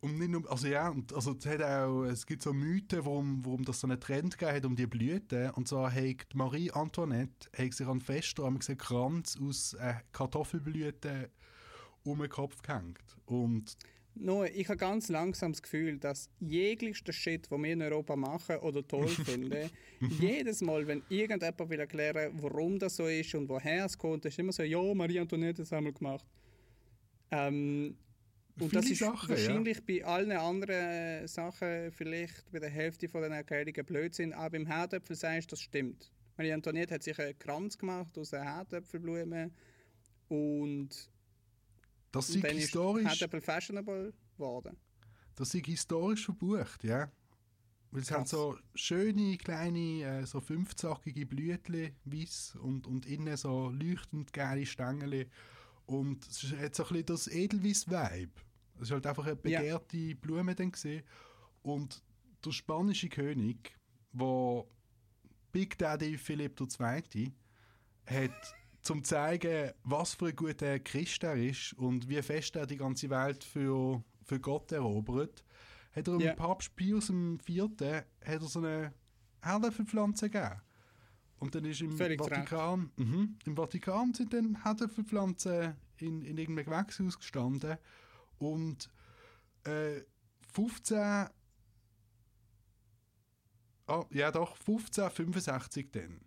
Und nicht nur, also ja, und, also es, hat auch, es gibt so Mythen, warum, warum das so einen Trend gegeben hat um die Blüten. Und zwar hat Marie Antoinette hat sich an Fester einen Kranz aus äh, Kartoffelblüten um den Kopf gehängt. Und No, ich habe ganz langsam das Gefühl, dass jeglichster Shit, den wir in Europa machen oder toll finden, jedes Mal, wenn irgendjemand will erklären warum das so ist und woher es kommt, ist immer so, ja, Marie Antoinette hat es einmal gemacht. Ähm, und Viele das ist Sachen, wahrscheinlich ja. bei allen anderen Sachen vielleicht bei der Hälfte von den Erklärungen Blödsinn, aber beim Herdöpfel sagst du, das stimmt. Marie Antoinette hat sich einen Kranz gemacht aus einer Herdöpfelblume und das ist historisch. Ist fashionable geworden. Das ist historisch verbucht, ja. Weil es haben so schöne, kleine, äh, so fünfzackige Blüten, weiß und, und innen so leuchtend geile Stängel. Und es hat so ein bisschen das Edelweiss-Vibe. Es war halt einfach eine begehrte ja. Blume dann gesehen. Und der spanische König, der Big Daddy Philipp II. hat zum zu zeigen, was für ein guter Christ er ist und wie fest er die ganze Welt für, für Gott erobert, hat er dem yeah. Papst Pius IV. hat er so eine Herdöpfelpflanze gegeben. Und dann ist im Völlig Vatikan, mh, im Vatikan sind dann Herdöpfelpflanzen in, in irgendeinem Gewächshaus gestanden und äh, 15 Oh, ja doch, 1565 dann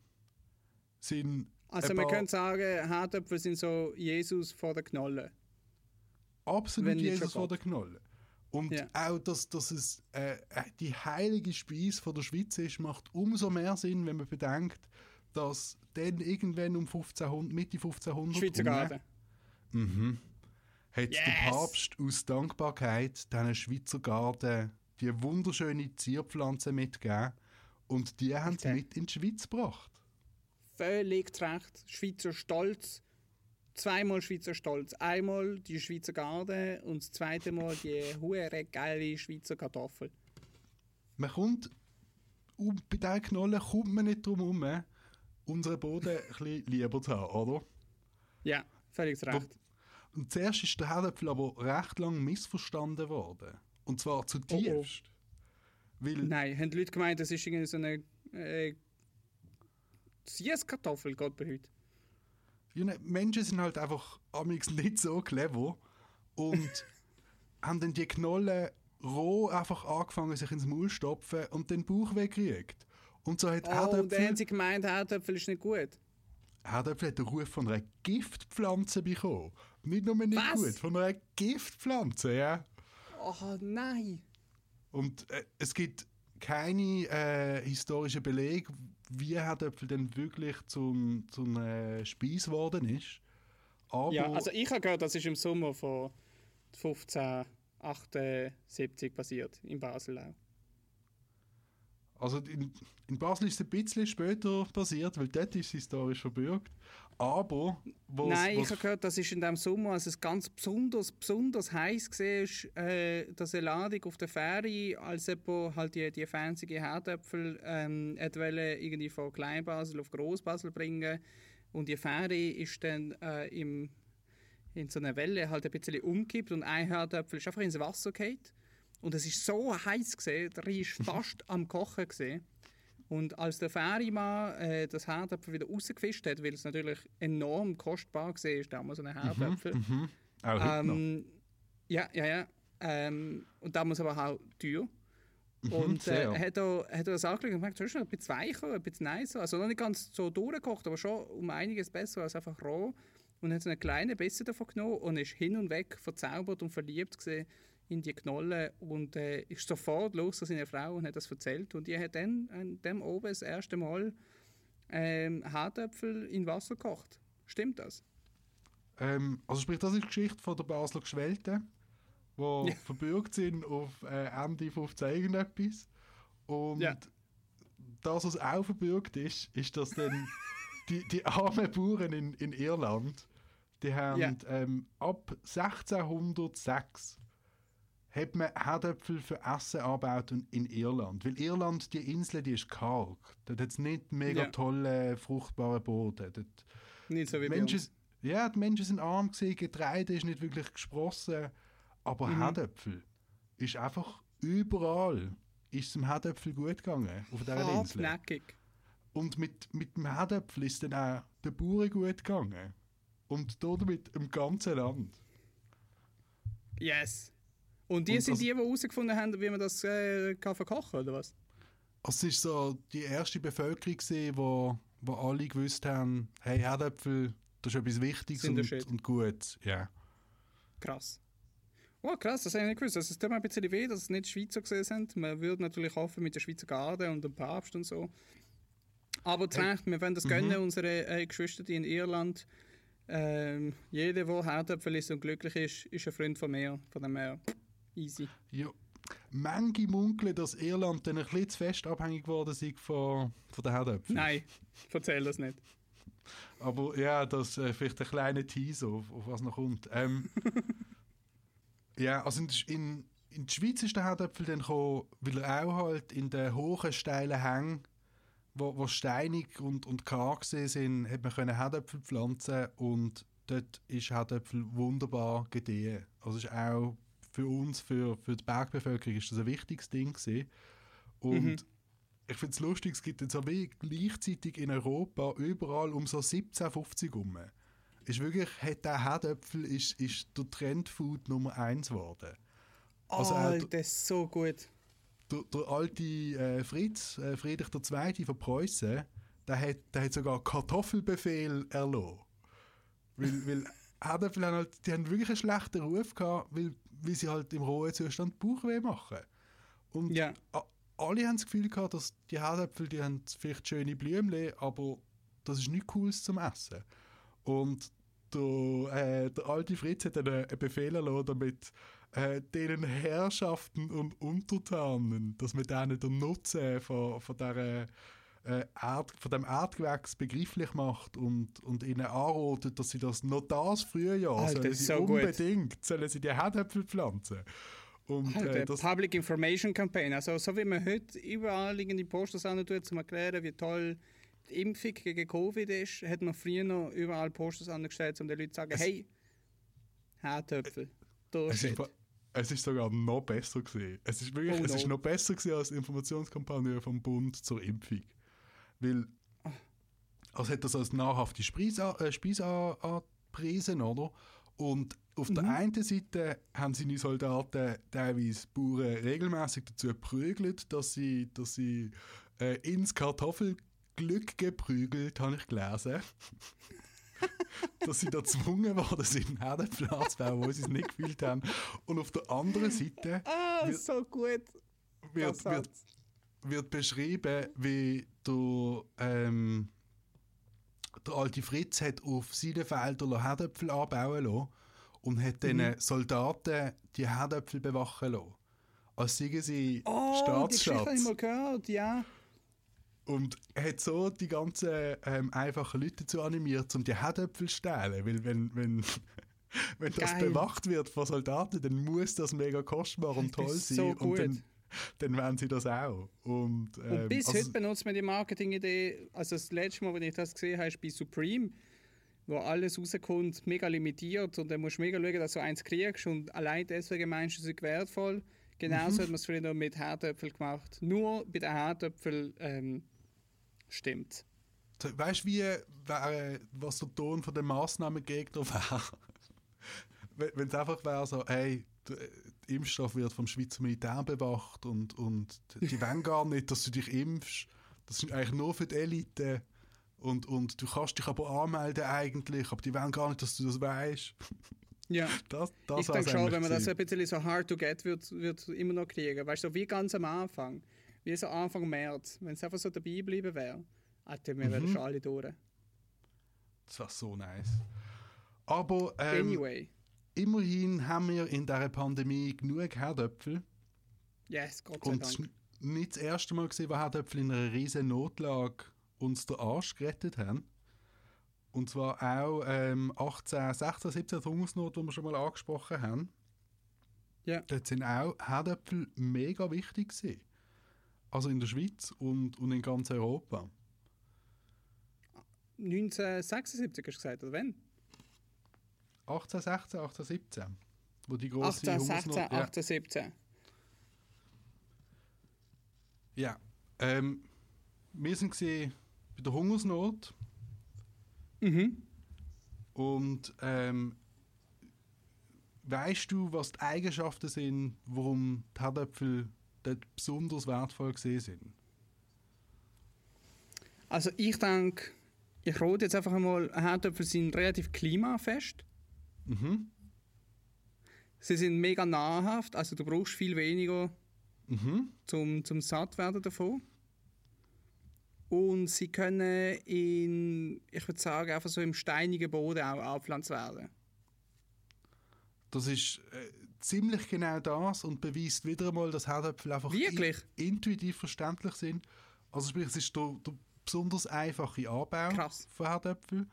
sind also man könnte sagen, Herdöpfel sind so Jesus vor der Knolle. absolut Jesus von der Knolle. Und Ja. auch, dass, dass es äh, die heilige Speise von der Schweiz ist, macht umso mehr Sinn, wenn man bedenkt, dass dann irgendwann um 1500, Mitte 1500 Schweizer Garten. Mhm. Hat der Yes! Papst aus Dankbarkeit diesen Schweizer Garten die wunderschöne Zierpflanze mitgegeben und die haben sie mit in die Schweiz gebracht. Völlig zu Recht. Schweizer Stolz. Zweimal Schweizer Stolz. Einmal die Schweizer Garde und das zweite Mal die hure geile Schweizer Kartoffel. Man kommt, um, bei diesen Knollen kommt man nicht drum herum, unseren Boden ein bisschen lieber zu haben, oder? Ja, völlig zu Recht. Und zuerst ist der Herdöpfel aber recht lang missverstanden worden. Und zwar Oh, zutiefst. Weil, Nein, haben die Leute gemeint, das ist irgendwie so eine äh, Süßkartoffel, geht bei heute. ja, ne, Menschen sind halt einfach amigs nicht so clever und haben dann die Knollen roh einfach angefangen, sich ins Maul zu stopfen und den Bauch weggekriegt. Und so hat Oh, und dann haben Herdöpfel, sie gemeint, Herdöpfel ist nicht gut. Herdöpfel hat den Ruf von einer Giftpflanze bekommen. Nicht nur nicht Was? gut, von einer Giftpflanze, ja. Oh nein. Und äh, es gibt keine äh, historischen Belege, wie Herdöpfel denn wirklich zum, zum äh, Speis geworden ist. Aber Ja, also ich habe gehört, das ist im Sommer von 1578 passiert, in Basel auch. Also in, in Basel ist es ein bisschen später passiert, weil dort ist es historisch verbürgt. Aber wo's, Nein, ich wo's- habe gehört, das ist in dem Sommer, als es ganz besonders, besonders heiß war, äh, dass eine Ladung auf der Fähre, als jemand halt die, die fancy Herdöpfel ähm, wollte irgendwie von Kleinbasel auf Großbasel bringen und die Fähre ist dann äh, im, in so einer Welle halt ein bisschen umgekippt und ein Herdöpfel ist einfach ins Wasser gefallen. Und es ist so heiß gesehen, der Rhein ist fast am Kochen gesehen. Und als der Fährimann äh, das Herdöpfel wieder rausgefischt hat, weil es natürlich enorm kostbar war, ist damals so ein Herdöpfel. Mhm. Auch heute noch. Ähm, ja, ja, ja. Ähm, und damals aber auch teuer. und äh, hat, er, hat er das angeschaut und gemerkt, das ist ein bisschen weicher, ein bisschen nicer. Also noch nicht ganz so durchgekocht, aber schon um einiges besser als einfach roh. Und hat so einen kleinen Bissen davon genommen und ist hin und weg verzaubert und verliebt gesehen in die Knolle und äh, ist sofort los zu seiner Frau und hat das erzählt. Und die hat dann an dem oben das erste Mal ähm, Herdöpfel in Wasser gekocht. Stimmt das? Ähm, also sprich, das ist die Geschichte von der Basler Geschwelten, die Ja. verbürgt sind auf äh, Ende 15 irgendetwas. Und Ja. das, was auch verbürgt ist, ist, dass dann die, die armen Bauern in, in Irland, die haben Ja. ähm, ab 1606 hat man Herdöpfel für Essen angebaut in- Irland. Weil Irland, die Insel, die ist karg. Dort hat es nicht mega Ja. tolle, fruchtbare Boden. Dort Nicht so wie Menschen, ja, die Menschen sind arm gewesen, Getreide ist nicht wirklich gesprossen, aber Mhm. Herdöpfel ist einfach überall ist es dem Herdöpfel gut gegangen auf dieser Insel. Hartnäckig. Und mit, mit dem Herdöpfel ist dann auch den Bauern gut gegangen. Und damit im ganzen Land. Yes. Und die Und sind das- die, die herausgefunden haben, wie man das äh, kann verkochen oder was? Also es war so die erste Bevölkerung, gewesen, wo, wo alle gewusst haben, hey, Herdöpfel, das ist etwas Wichtiges und, und gut. Ja. Krass. Oh, krass, das habe ich nicht gewusst. Also, es tut mir ein bisschen weh, dass es nicht Schweizer gesehen sind. Man würde natürlich hoffen mit der Schweizer Garde und dem Papst und so. Aber zu Recht, wir wollen das gönnen, unsere äh, Geschwister die in Irland. Ähm, jeder, der Herdöpfel ist und glücklich ist, ist ein Freund von mir. Von dem her, easy. Ja. Manche munkeln, dass Irland dann ein bisschen zu fest abhängig geworden ist von, von den Herdöpfeln. Nein, erzähl das nicht. Aber ja, das ist äh, vielleicht ein kleiner Teaser, auf, auf was noch kommt. Ähm, ja, also in, in, in die Schweiz ist der Herdöpfel dann gekommen, weil er auch halt in den hohen, steilen Hängen, wo, wo steinig und, und karg sind, hat man können Herdöpfel pflanzen und dort ist Herdöpfel wunderbar gedeihen. Also ist auch für uns, für, für die Bergbevölkerung, ist das ein wichtiges Ding gewesen. Und Mhm. ich finde es lustig, es gibt jetzt so wie gleichzeitig in Europa überall um so 1750 rum. Ist wirklich, hat der Herdöpfel ist, ist der Trendfood Nummer 1 geworden. Also, oh, äh, das ist so gut. Der, der alte äh, Fritz, äh, Friedrich II. von Preußen, der hat, der hat sogar Kartoffelbefehl erlassen. Weil, weil Herdäpfel haben halt, die haben wirklich einen schlechten Ruf gehabt, weil, weil sie halt im rohen Zustand Bauchweh machen. Und Ja. alle haben das Gefühl gehabt, dass die Herdäpfel, die haben vielleicht schöne Blümchen, aber das ist nicht cool zum Essen. Und der, äh, der alte Fritz hat einen einen Befehl erlassen, damit äh, den Herrschaften und Untertanen, dass man denen den Nutzen von, von, dieser, äh, Erd, von dem Erdgewächs begrifflich macht und, und ihnen anrotet, dass sie das noch das Frühjahr Alter, sollen das ist sie so gut. unbedingt sollen sie die Herdäpfel pflanzen. Und, Halt, äh, eine das, Public Information Campaign. Also, so wie man heute überall irgendwie Posters tut, um zu erklären, wie toll die Impfung gegen Covid ist, hat man früher noch überall Posters angestellt, um den Leuten zu sagen: Hey, Herdöpfel. Da es, ist, steht. es ist sogar noch besser gewesen. Es ist wirklich, Oh es ist no. noch besser gewesen als die Informationskampagne vom Bund zur Impfung. Weil, also hat das als nahrhafte Speise, äh, Speise angepriesen, oder? Und auf Mhm. der einen Seite haben seine Soldaten teilweise Bauern regelmäßig dazu geprügelt, dass sie, dass sie äh, ins Kartoffelglück geprügelt, habe ich gelesen. dass sie da gezwungen worden sind, Herdäpfel anzubauen, wo sie es nicht gefühlt haben. Und auf der anderen Seite Ah, wir- so gut. wird, wird. Wird beschrieben, wie der, ähm, der alte Fritz hat auf seinen Feldern Herdöpfel anbauen lassen und hat Mhm. den Soldaten die Herdöpfel bewachen lassen. Als seien sie Oh, die Geschichte habe ich Staatsschatz. mal gehört, ja. Und er hat so die ganzen ähm, einfachen Leute dazu animiert, um die Herdöpfel zu stehlen. Weil wenn, wenn, wenn das Geil. bewacht wird von Soldaten, dann muss das mega kostbar und toll sein. so und dann, dann wollen sie das auch. Und, ähm, Und bis also- heute benutzt man die Marketingidee, also das letzte Mal, wenn ich das gesehen habe, ist bei Supreme, wo alles rauskommt, mega limitiert und dann musst du mega schauen, dass du eins kriegst und allein deswegen meinst du, es ist wertvoll. Genauso Mhm. hat man es früher noch mit Herdöpfel gemacht. Nur bei den Herdöpfel ähm, stimmt. Weißt du, wie wäre, was der Ton von den Massnahmengegner wäre? Wenn es einfach wäre so, hey, der der Impfstoff wird vom Schweizer Militär bewacht und, und die wollen gar nicht, dass du dich impfst. Das ist eigentlich nur für die Elite. Und, und du kannst dich aber anmelden eigentlich, aber die wollen gar nicht, dass du das weißt. Ja. Das, das ich denke schon, wenn man das ein bisschen so hard to get wird, wird immer noch kriegen. Weißt du, so wie ganz am Anfang. Wie so Anfang März. Wenn es einfach so dabei geblieben wäre, Alter, wir Mhm. schon alle durch. Das wäre so nice. Aber ähm, Anyway. Immerhin haben wir in dieser Pandemie genug Herdöpfel. Yes, Gott sei Und Dank. nicht das erste Mal, gewesen, wo Herdöpfel in einer riesen Notlage uns den Arsch gerettet haben. Und zwar auch ähm, 18, 16, 17 die Hungersnot, die wir schon mal angesprochen haben. Ja. Dort sind auch Herdöpfel mega wichtig gewesen. Also in der Schweiz und, und in ganz Europa. 1976 hast du gesagt, oder wenn? 18, 16, 18, 17. Wo die große 18, 16, Hungersnot... ja. 18, 17. Ja. Ähm, wir sind bei der Hungersnot Mhm. und ähm, weißt du, was die Eigenschaften sind, warum die Herdöpfel dort besonders wertvoll gesehen sind? Also ich denke, ich rate jetzt einfach einmal, Herdöpfel sind relativ klimafest. Mhm. Sie sind mega nahrhaft, also du brauchst viel weniger Mhm. zum, zum satt werden davon. Und sie können in, ich würde sagen, einfach so im steinigen Boden auch anpflanzt werden. Das ist äh, ziemlich genau das und beweist wieder einmal, dass Herdöpfel einfach in, intuitiv verständlich sind. Also sprich, es ist der, der besonders einfache Anbau Krass. von Herdöpfeln.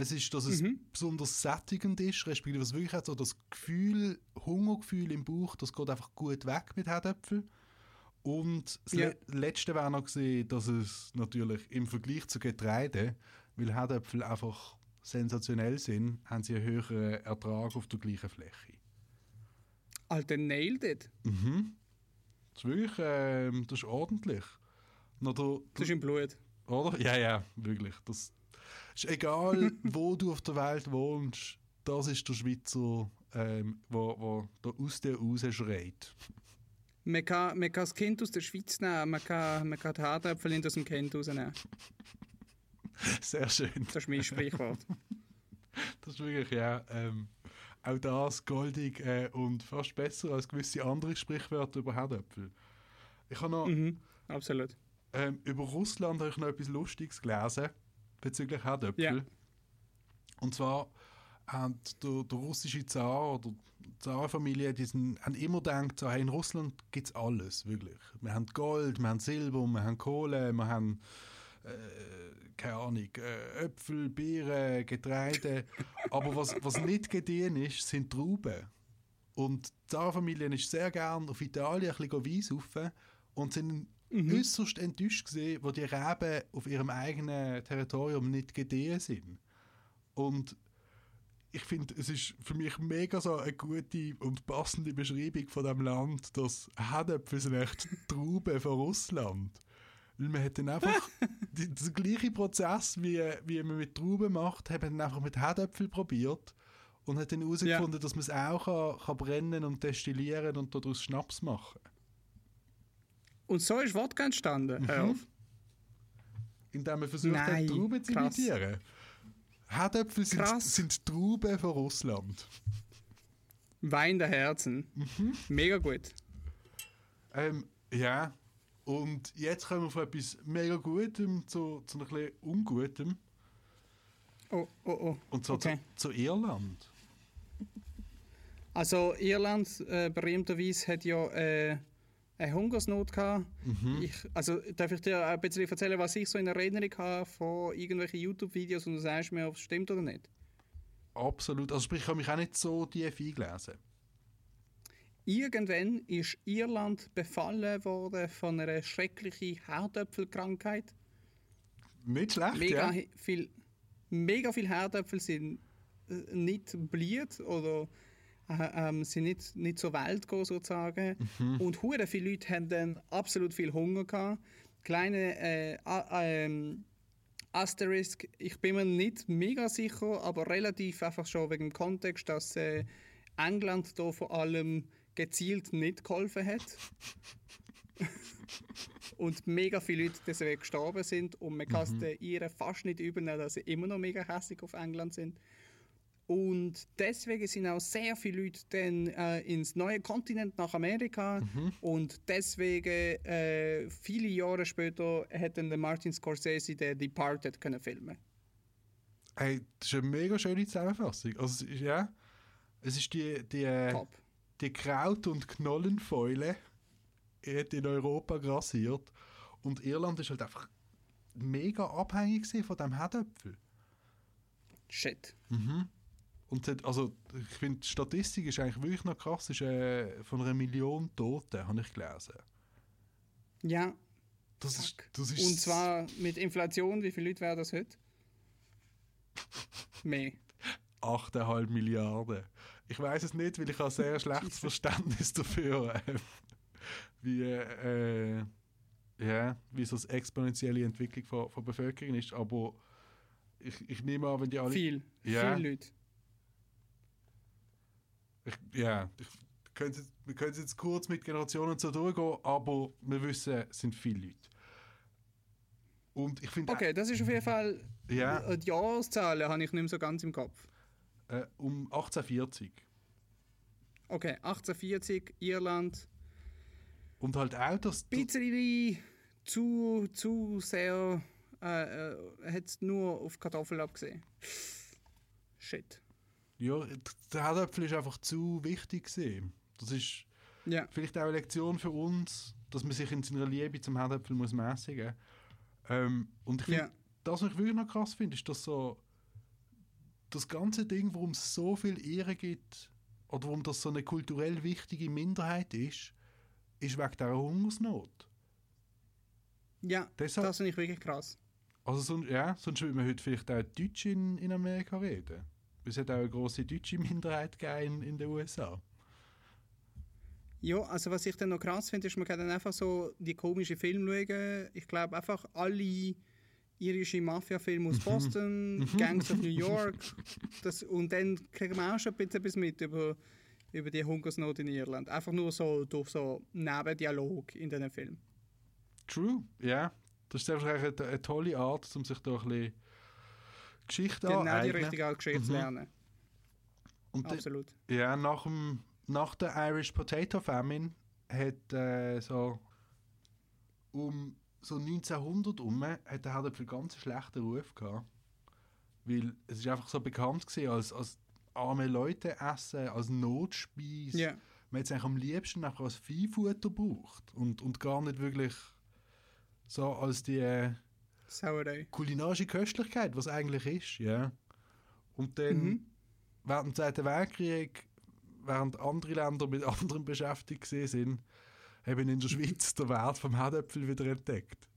Es ist, dass es Mhm. besonders sättigend ist, respektive was wirklich hat, so das Gefühl, Hungergefühl im Bauch, das geht einfach gut weg mit Herdöpfeln. Und das. Le Letzte wäre noch gesehen, dass es natürlich im Vergleich zu Getreide, weil Herdöpfel einfach sensationell sind, haben sie einen höheren Ertrag auf der gleichen Fläche. Alter, nailed it. Mhm. Das ist wirklich, ähm, das ist ordentlich. Der, Das ist im Blut. oder? Ja, ja, wirklich. Das ist egal, wo du auf der Welt wohnst, das ist der Schweizer, ähm, wo, wo der aus dir raus schreit. Man kann, man kann das Kind aus der Schweiz nehmen, man kann, man kann die nicht aus dem Kind rausnehmen. Sehr schön. Das ist mein Sprichwort. das ist wirklich, ja, ähm, auch das goldig äh, und fast besser als gewisse andere Sprichwörter über Herdöpfel. Ich habe noch, Mhm, absolut. ähm, über Russland habe ich noch etwas Lustiges gelesen bezüglich Herdöpfel. Ja. Und zwar hat der, der russische Zar oder die Zarfamilie, die sind, haben immer gedacht, so, hey, in Russland gibt es alles, wirklich. Wir haben Gold, wir haben Silber, wir haben Kohle, wir haben, äh, keine Ahnung, äh, Äpfel, Beeren, Getreide. Aber was, was nicht gediehen ist, sind Trauben. Und die Zarfamilie ist sehr gern auf Italien ein bisschen Wein saufen und sind äußerst enttäuscht gesehen, wo die Reben auf ihrem eigenen Territorium nicht gediehen sind. Und ich finde, es ist für mich mega so eine gute und passende Beschreibung von dem Land, dass Herdöpfel sind echt Trauben von Russland. Weil man hat dann einfach den gleichen Prozess, wie, wie man mit Trauben macht, hat man dann einfach mit Herdöpfel probiert und hat dann herausgefunden, dass man es auch kann, kann brennen und destillieren und daraus Schnaps machen. Und so ist Wodka entstanden. Mhm. Indem man versucht hat, Nein, Trauben zu krass. imitieren. Herdöpfel sind, Krass. sind Trauben von Russland. Wein der Herzen. Mhm. Mega gut. Ähm, ja, und jetzt kommen wir von etwas mega Gutem zu, zu etwas Ungutem. Oh, oh, oh. Und zwar Okay. zu, zu Irland. Also Irland äh, berühmterweise hat ja äh, eine Hungersnot gehabt. Mhm. Ich, also darf ich dir ein bisschen erzählen, was ich so in Erinnerung habe von irgendwelchen YouTube-Videos und du sagst mir, ob es stimmt oder nicht? Absolut. Also sprich, ich habe mich auch nicht so tief eingelesen. Irgendwann ist Irland befallen worden von einer schrecklichen Herdöpfelkrankheit. Nicht schlecht, Mega ja. viel, mega viel Herdöpfel sind äh, nicht blieb oder äh, ähm, sind nicht, nicht so weit gegangen, sozusagen. Mhm. Und hure viele Leute haben dann absolut viel Hunger gehabt. Kleine äh, ähm, Asterisk, ich bin mir nicht mega sicher, aber relativ einfach schon wegen dem Kontext, dass äh, England da vor allem gezielt nicht geholfen hat. und mega viele Leute deswegen gestorben sind und man kann es den Iren fast nicht übernehmen, dass sie immer noch mega hässlich auf England sind. Und deswegen sind auch sehr viele Leute dann äh, ins neue Kontinent nach Amerika und deswegen äh, viele Jahre später hätten der Martin Scorsese den Departed können filmen. Hey, das ist eine mega schöne Zusammenfassung. Also, es ist, ja, es ist die, die, äh, Top. die Kraut- und Knollenfäule hat in Europa grassiert. Und Irland ist halt einfach mega abhängig von dem Herdöpfel. Shit. Und hat, also, ich finde, die Statistik ist eigentlich wirklich noch krass. Ist äh, von einer Million Toten, habe ich gelesen. Ja. Das ist, das ist Und zwar mit Inflation, wie viele Leute wären das heute? Mehr. 8,5 Milliarden. Ich weiß es nicht, weil ich habe ein sehr schlechtes Verständnis dafür, äh, wie, äh, ja, wie so eine exponentielle Entwicklung von, von Bevölkerung ist. Aber ich, ich nehme an, wenn die alle. Viel. Ja. Viele Leute. Ich, ja, ich, jetzt, wir können jetzt kurz mit Generationen so durchgehen, aber wir wissen, es sind viele Leute. Und ich finde, Okay, das ist auf jeden Fall. Ja. äh, Die Jahreszahlen habe ich nicht mehr so ganz im Kopf. äh, um 1840. Okay, 1840, Irland. Und halt auch. Ein bisschen zu, zu sehr. Äh, äh, hat es nur auf Kartoffeln abgesehen. Shit. Ja, der Herdöpfel ist einfach zu wichtig gewesen. Das ist Ja. vielleicht auch eine Lektion für uns, dass man sich in seiner Liebe zum Herdöpfel muss mäßigen. Ähm, und ich finde, Ja. das, was ich wirklich noch krass finde, ist, dass so das ganze Ding, warum es so viel Ehre gibt oder warum das so eine kulturell wichtige Minderheit ist, ist wegen dieser Hungersnot. Ja, Deshalb- das finde ich wirklich krass. Also sonst, ja, sonst würde man heute vielleicht auch Deutsch in, in Amerika reden. Es hat auch eine große deutsche Minderheit in, in den USA. Ja, also was ich dann noch krass finde, ist, man kann dann einfach so die komischen Filme schauen. Ich glaube einfach alle irische Mafia-Filme aus Boston, Gangs of New York. Das, und dann kriegen wir auch schon ein bisschen etwas mit über, über die Hungersnot in Irland. Einfach nur so durch so Nebendialog in diesen Filmen. True, ja. Das ist einfach eine, eine tolle Art, um sich da ein bisschen Geschichte Genau die aneignen. richtige Geschichte zu Mhm. lernen. Und dann- Absolut. Ja, nach, dem, nach der Irish Potato Famine hat äh, so um so 1900 um hat Herdöpfel ganz einen schlechten Ruf gehabt. Weil es ist einfach so bekannt gewesen als, als arme Leute essen, als Notspeise. Ja. Man hat es eigentlich am liebsten einfach als Viehfutter gebraucht und, und gar nicht wirklich so als die äh, Sauerei. kulinarische Köstlichkeit, was eigentlich ist, ja. Und dann Mhm. während dem Zweiten Weltkrieg, während andere Länder mit anderen beschäftigt sind, haben in der Schweiz den Wert vom Herdöpfel wieder entdeckt.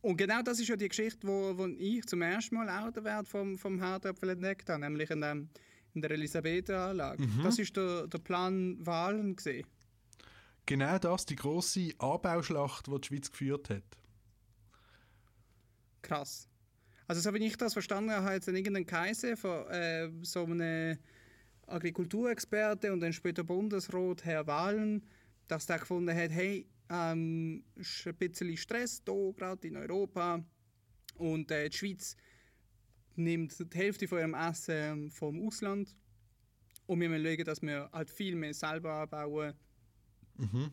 Und genau das ist ja die Geschichte, wo, wo ich zum ersten Mal auch den Wert vom, vom Herdöpfel entdeckt habe, nämlich in, dem, in der Elisabethenanlage. Mhm. Das ist der, der Plan Wahlen gesehen. Genau das, die grosse Anbauschlacht, die die Schweiz geführt hat. Krass. Also so wie ich das verstanden habe, hat irgendeinen Kaiser von äh, so einem Agrikulturexperte und dann später Bundesrat, Herr Wahlen, dass der gefunden hat, hey, ähm, ist ein bisschen Stress hier gerade in Europa und äh, die Schweiz nimmt die Hälfte von ihrem Essen vom Ausland und wir müssen schauen, dass wir halt viel mehr selber anbauen Mhm.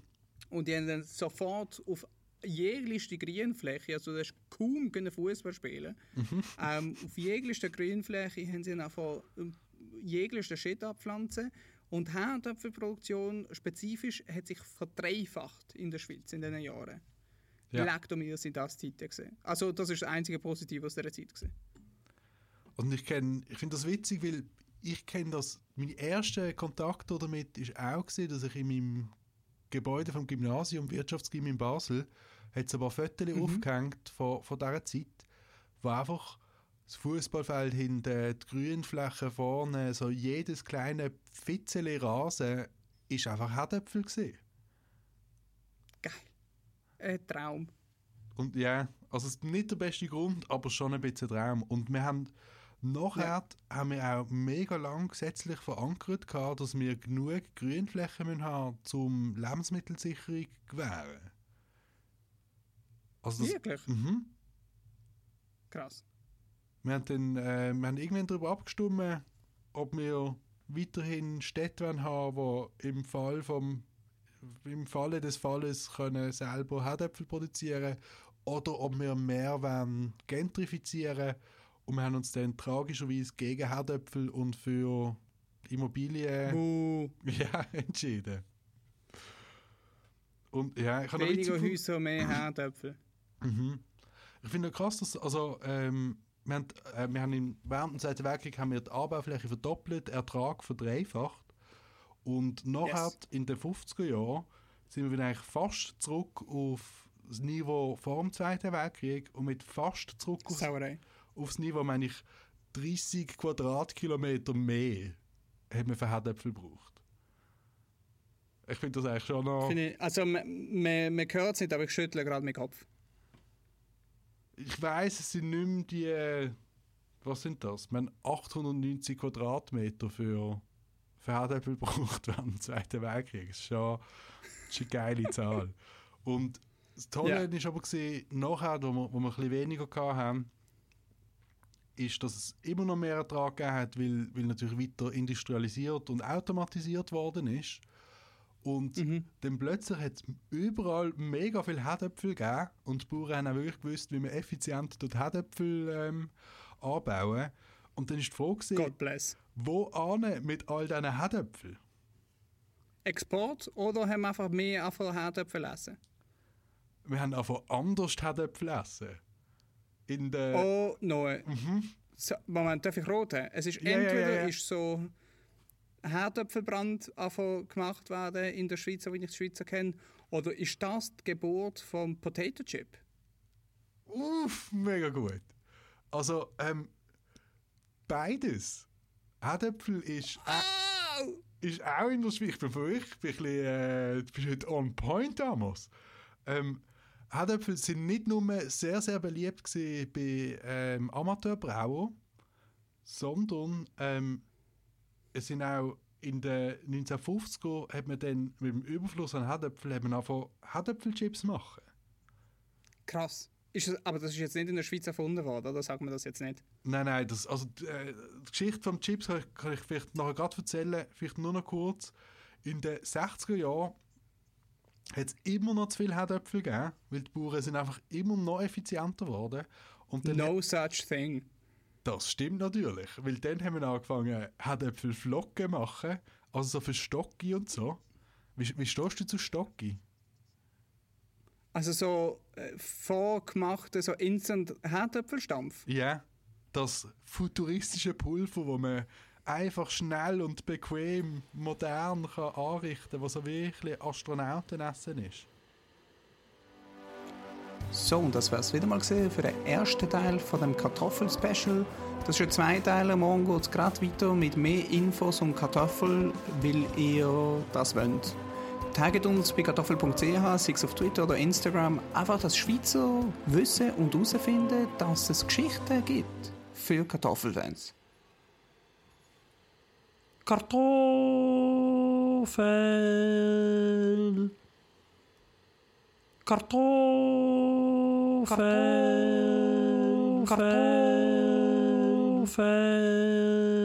und die haben dann sofort auf jeglichste Grünfläche, also das ist kaum Fußball spielen, ähm, auf jeglichste Grünfläche haben sie einfach ähm, jegliche Shit abpflanzen und Herdöpfelproduktion spezifisch hat sich verdreifacht in der Schweiz in diesen Jahren. Ja. Ja. Legt mir sind das Zeiten gesehen. Also das ist das einzige Positive aus dieser Zeit gesehen. Und ich, ich finde das witzig, weil ich kenne das, mein erster Kontakt damit ist auch gewesen, dass ich in meinem Gebäude vom Gymnasium, Wirtschaftsgym in Basel, hat es ein paar Fotos aufgehängt von, von dieser Zeit, wo einfach das Fußballfeld hinten, die Grünfläche vorne, so jedes kleine Fitzeli Rasen ist einfach Herdöpfel gewesen. Geil. Ein Traum. Und ja, also es ist nicht der beste Grund, aber schon ein bisschen Traum. Und wir haben nachher haben wir auch mega lang gesetzlich verankert gehabt, dass wir genug Grünflächen müssen haben, zum Lebensmittelsicherung gewähren. Also das, Wirklich? mhm. Krass. Wir haben dann äh, wir haben irgendwann darüber abgestimmt, ob wir weiterhin Städte wollen haben, die im Fall vom im Falle des Falles können selber Herdöpfel produzieren oder ob wir mehr wollen gentrifizieren und wir haben uns dann tragischerweise gegen Herdöpfel und für Immobilien ja, entschieden. Und ja, ich Weniger Häuser, mehr Herdöpfel. Mhm. Ich finde krass, dass also, ähm, wir haben, äh, wir haben im, während dem Zweiten Weltkrieg haben wir die Anbaufläche verdoppelt, Ertrag verdreifacht und nachher Yes. in den 50er Jahren sind wir wieder eigentlich fast zurück auf das Niveau vor dem Zweiten Weltkrieg und mit fast zurück auf, Sauerei. aufs Niveau meine ich 30 Quadratkilometer mehr hat man für Herdöpfel gebraucht. Ich finde das eigentlich schon noch... Ich- Also, man, man, man hört es nicht, aber ich schüttle gerade meinen Kopf. Ich weiß, es sind nicht mehr die. Was sind das? Man 890 Quadratmeter für, für Herdöpfel braucht während dem Zweiten Weltkrieg. Das ist schon, das ist eine geile Zahl. Und das Tolle ist aber gesehen, nachher, wo wir, wo wir ein bisschen weniger haben, ist, dass es immer noch mehr Ertrag gegeben hat, weil, weil natürlich weiter industrialisiert und automatisiert worden ist. Und Mhm. dann plötzlich hat es überall mega viel Herdöpfel gegeben und die Bauern haben auch wirklich gewusst, wie man effizient dort Herdöpfel ähm, anbauen. Und dann ist die Frage, gewesen, wo ane mit all diesen Herdöpfeln? Export oder haben wir einfach mehr einfach Herdöpfel essen? Wir haben einfach anders Herdöpfel essen. In der... Oh, nein. Mhm. So, Moment, darf ich roten? Es ist Ja, ja, ja, entweder ja. ist so Herdöpfelbrand gemacht werden in der Schweiz, so wie ich die Schweizer kenne, oder ist das die Geburt vom Potato Chip? Uff, mega gut. Also, ähm, beides. Herdöpfel ist, äh, ist auch in der Schweiz. Ich bin für ich bin ein bisschen, äh, du bist heute on point, Amos. Ähm, Herdöpfel sind nicht nur sehr, sehr beliebt bei ähm, Amateurbrauern, sondern ähm, es sind auch in den 1950er hat man dann mit dem Überfluss an Herdöpfel hat man angefangen, machen. Krass. Ist es, aber das ist jetzt nicht in der Schweiz erfunden worden, oder sagt man das jetzt nicht? Nein, nein, das, also die, äh, die Geschichte vom Chips kann ich, kann ich vielleicht nachher gerade erzählen, vielleicht nur noch kurz. In den 60er Jahren hat es immer noch zu viele Herdöpfel gegeben, weil die Bauern sind einfach immer noch effizienter geworden. Und No such thing. Das stimmt natürlich, weil dann haben wir angefangen, Herdöpfel Flocken machen, also so für Stocki und so. Wie, wie stehst du zu Stocki? Also so äh, vorgemachte, so instant Herdöpfelstampf. Ja, das futuristische Pulver, wo man einfach schnell und bequem modern kann anrichten kann, was so wirklich Astronautenessen ist. So, und das wäre es wieder mal gesehen für den ersten Teil von dem Kartoffel-Special. Das ja zwei Teile. Morgen geht es gerade weiter mit mehr Infos um Kartoffel, weil ihr das wollt. Taggt uns bei kartoffel.ch, sei es auf Twitter oder Instagram. Einfach das Schweizer wissen und herausfinden, dass es Geschichten gibt für Kartoffelfans. Kartoffel. Kartoffel. Kartoffel.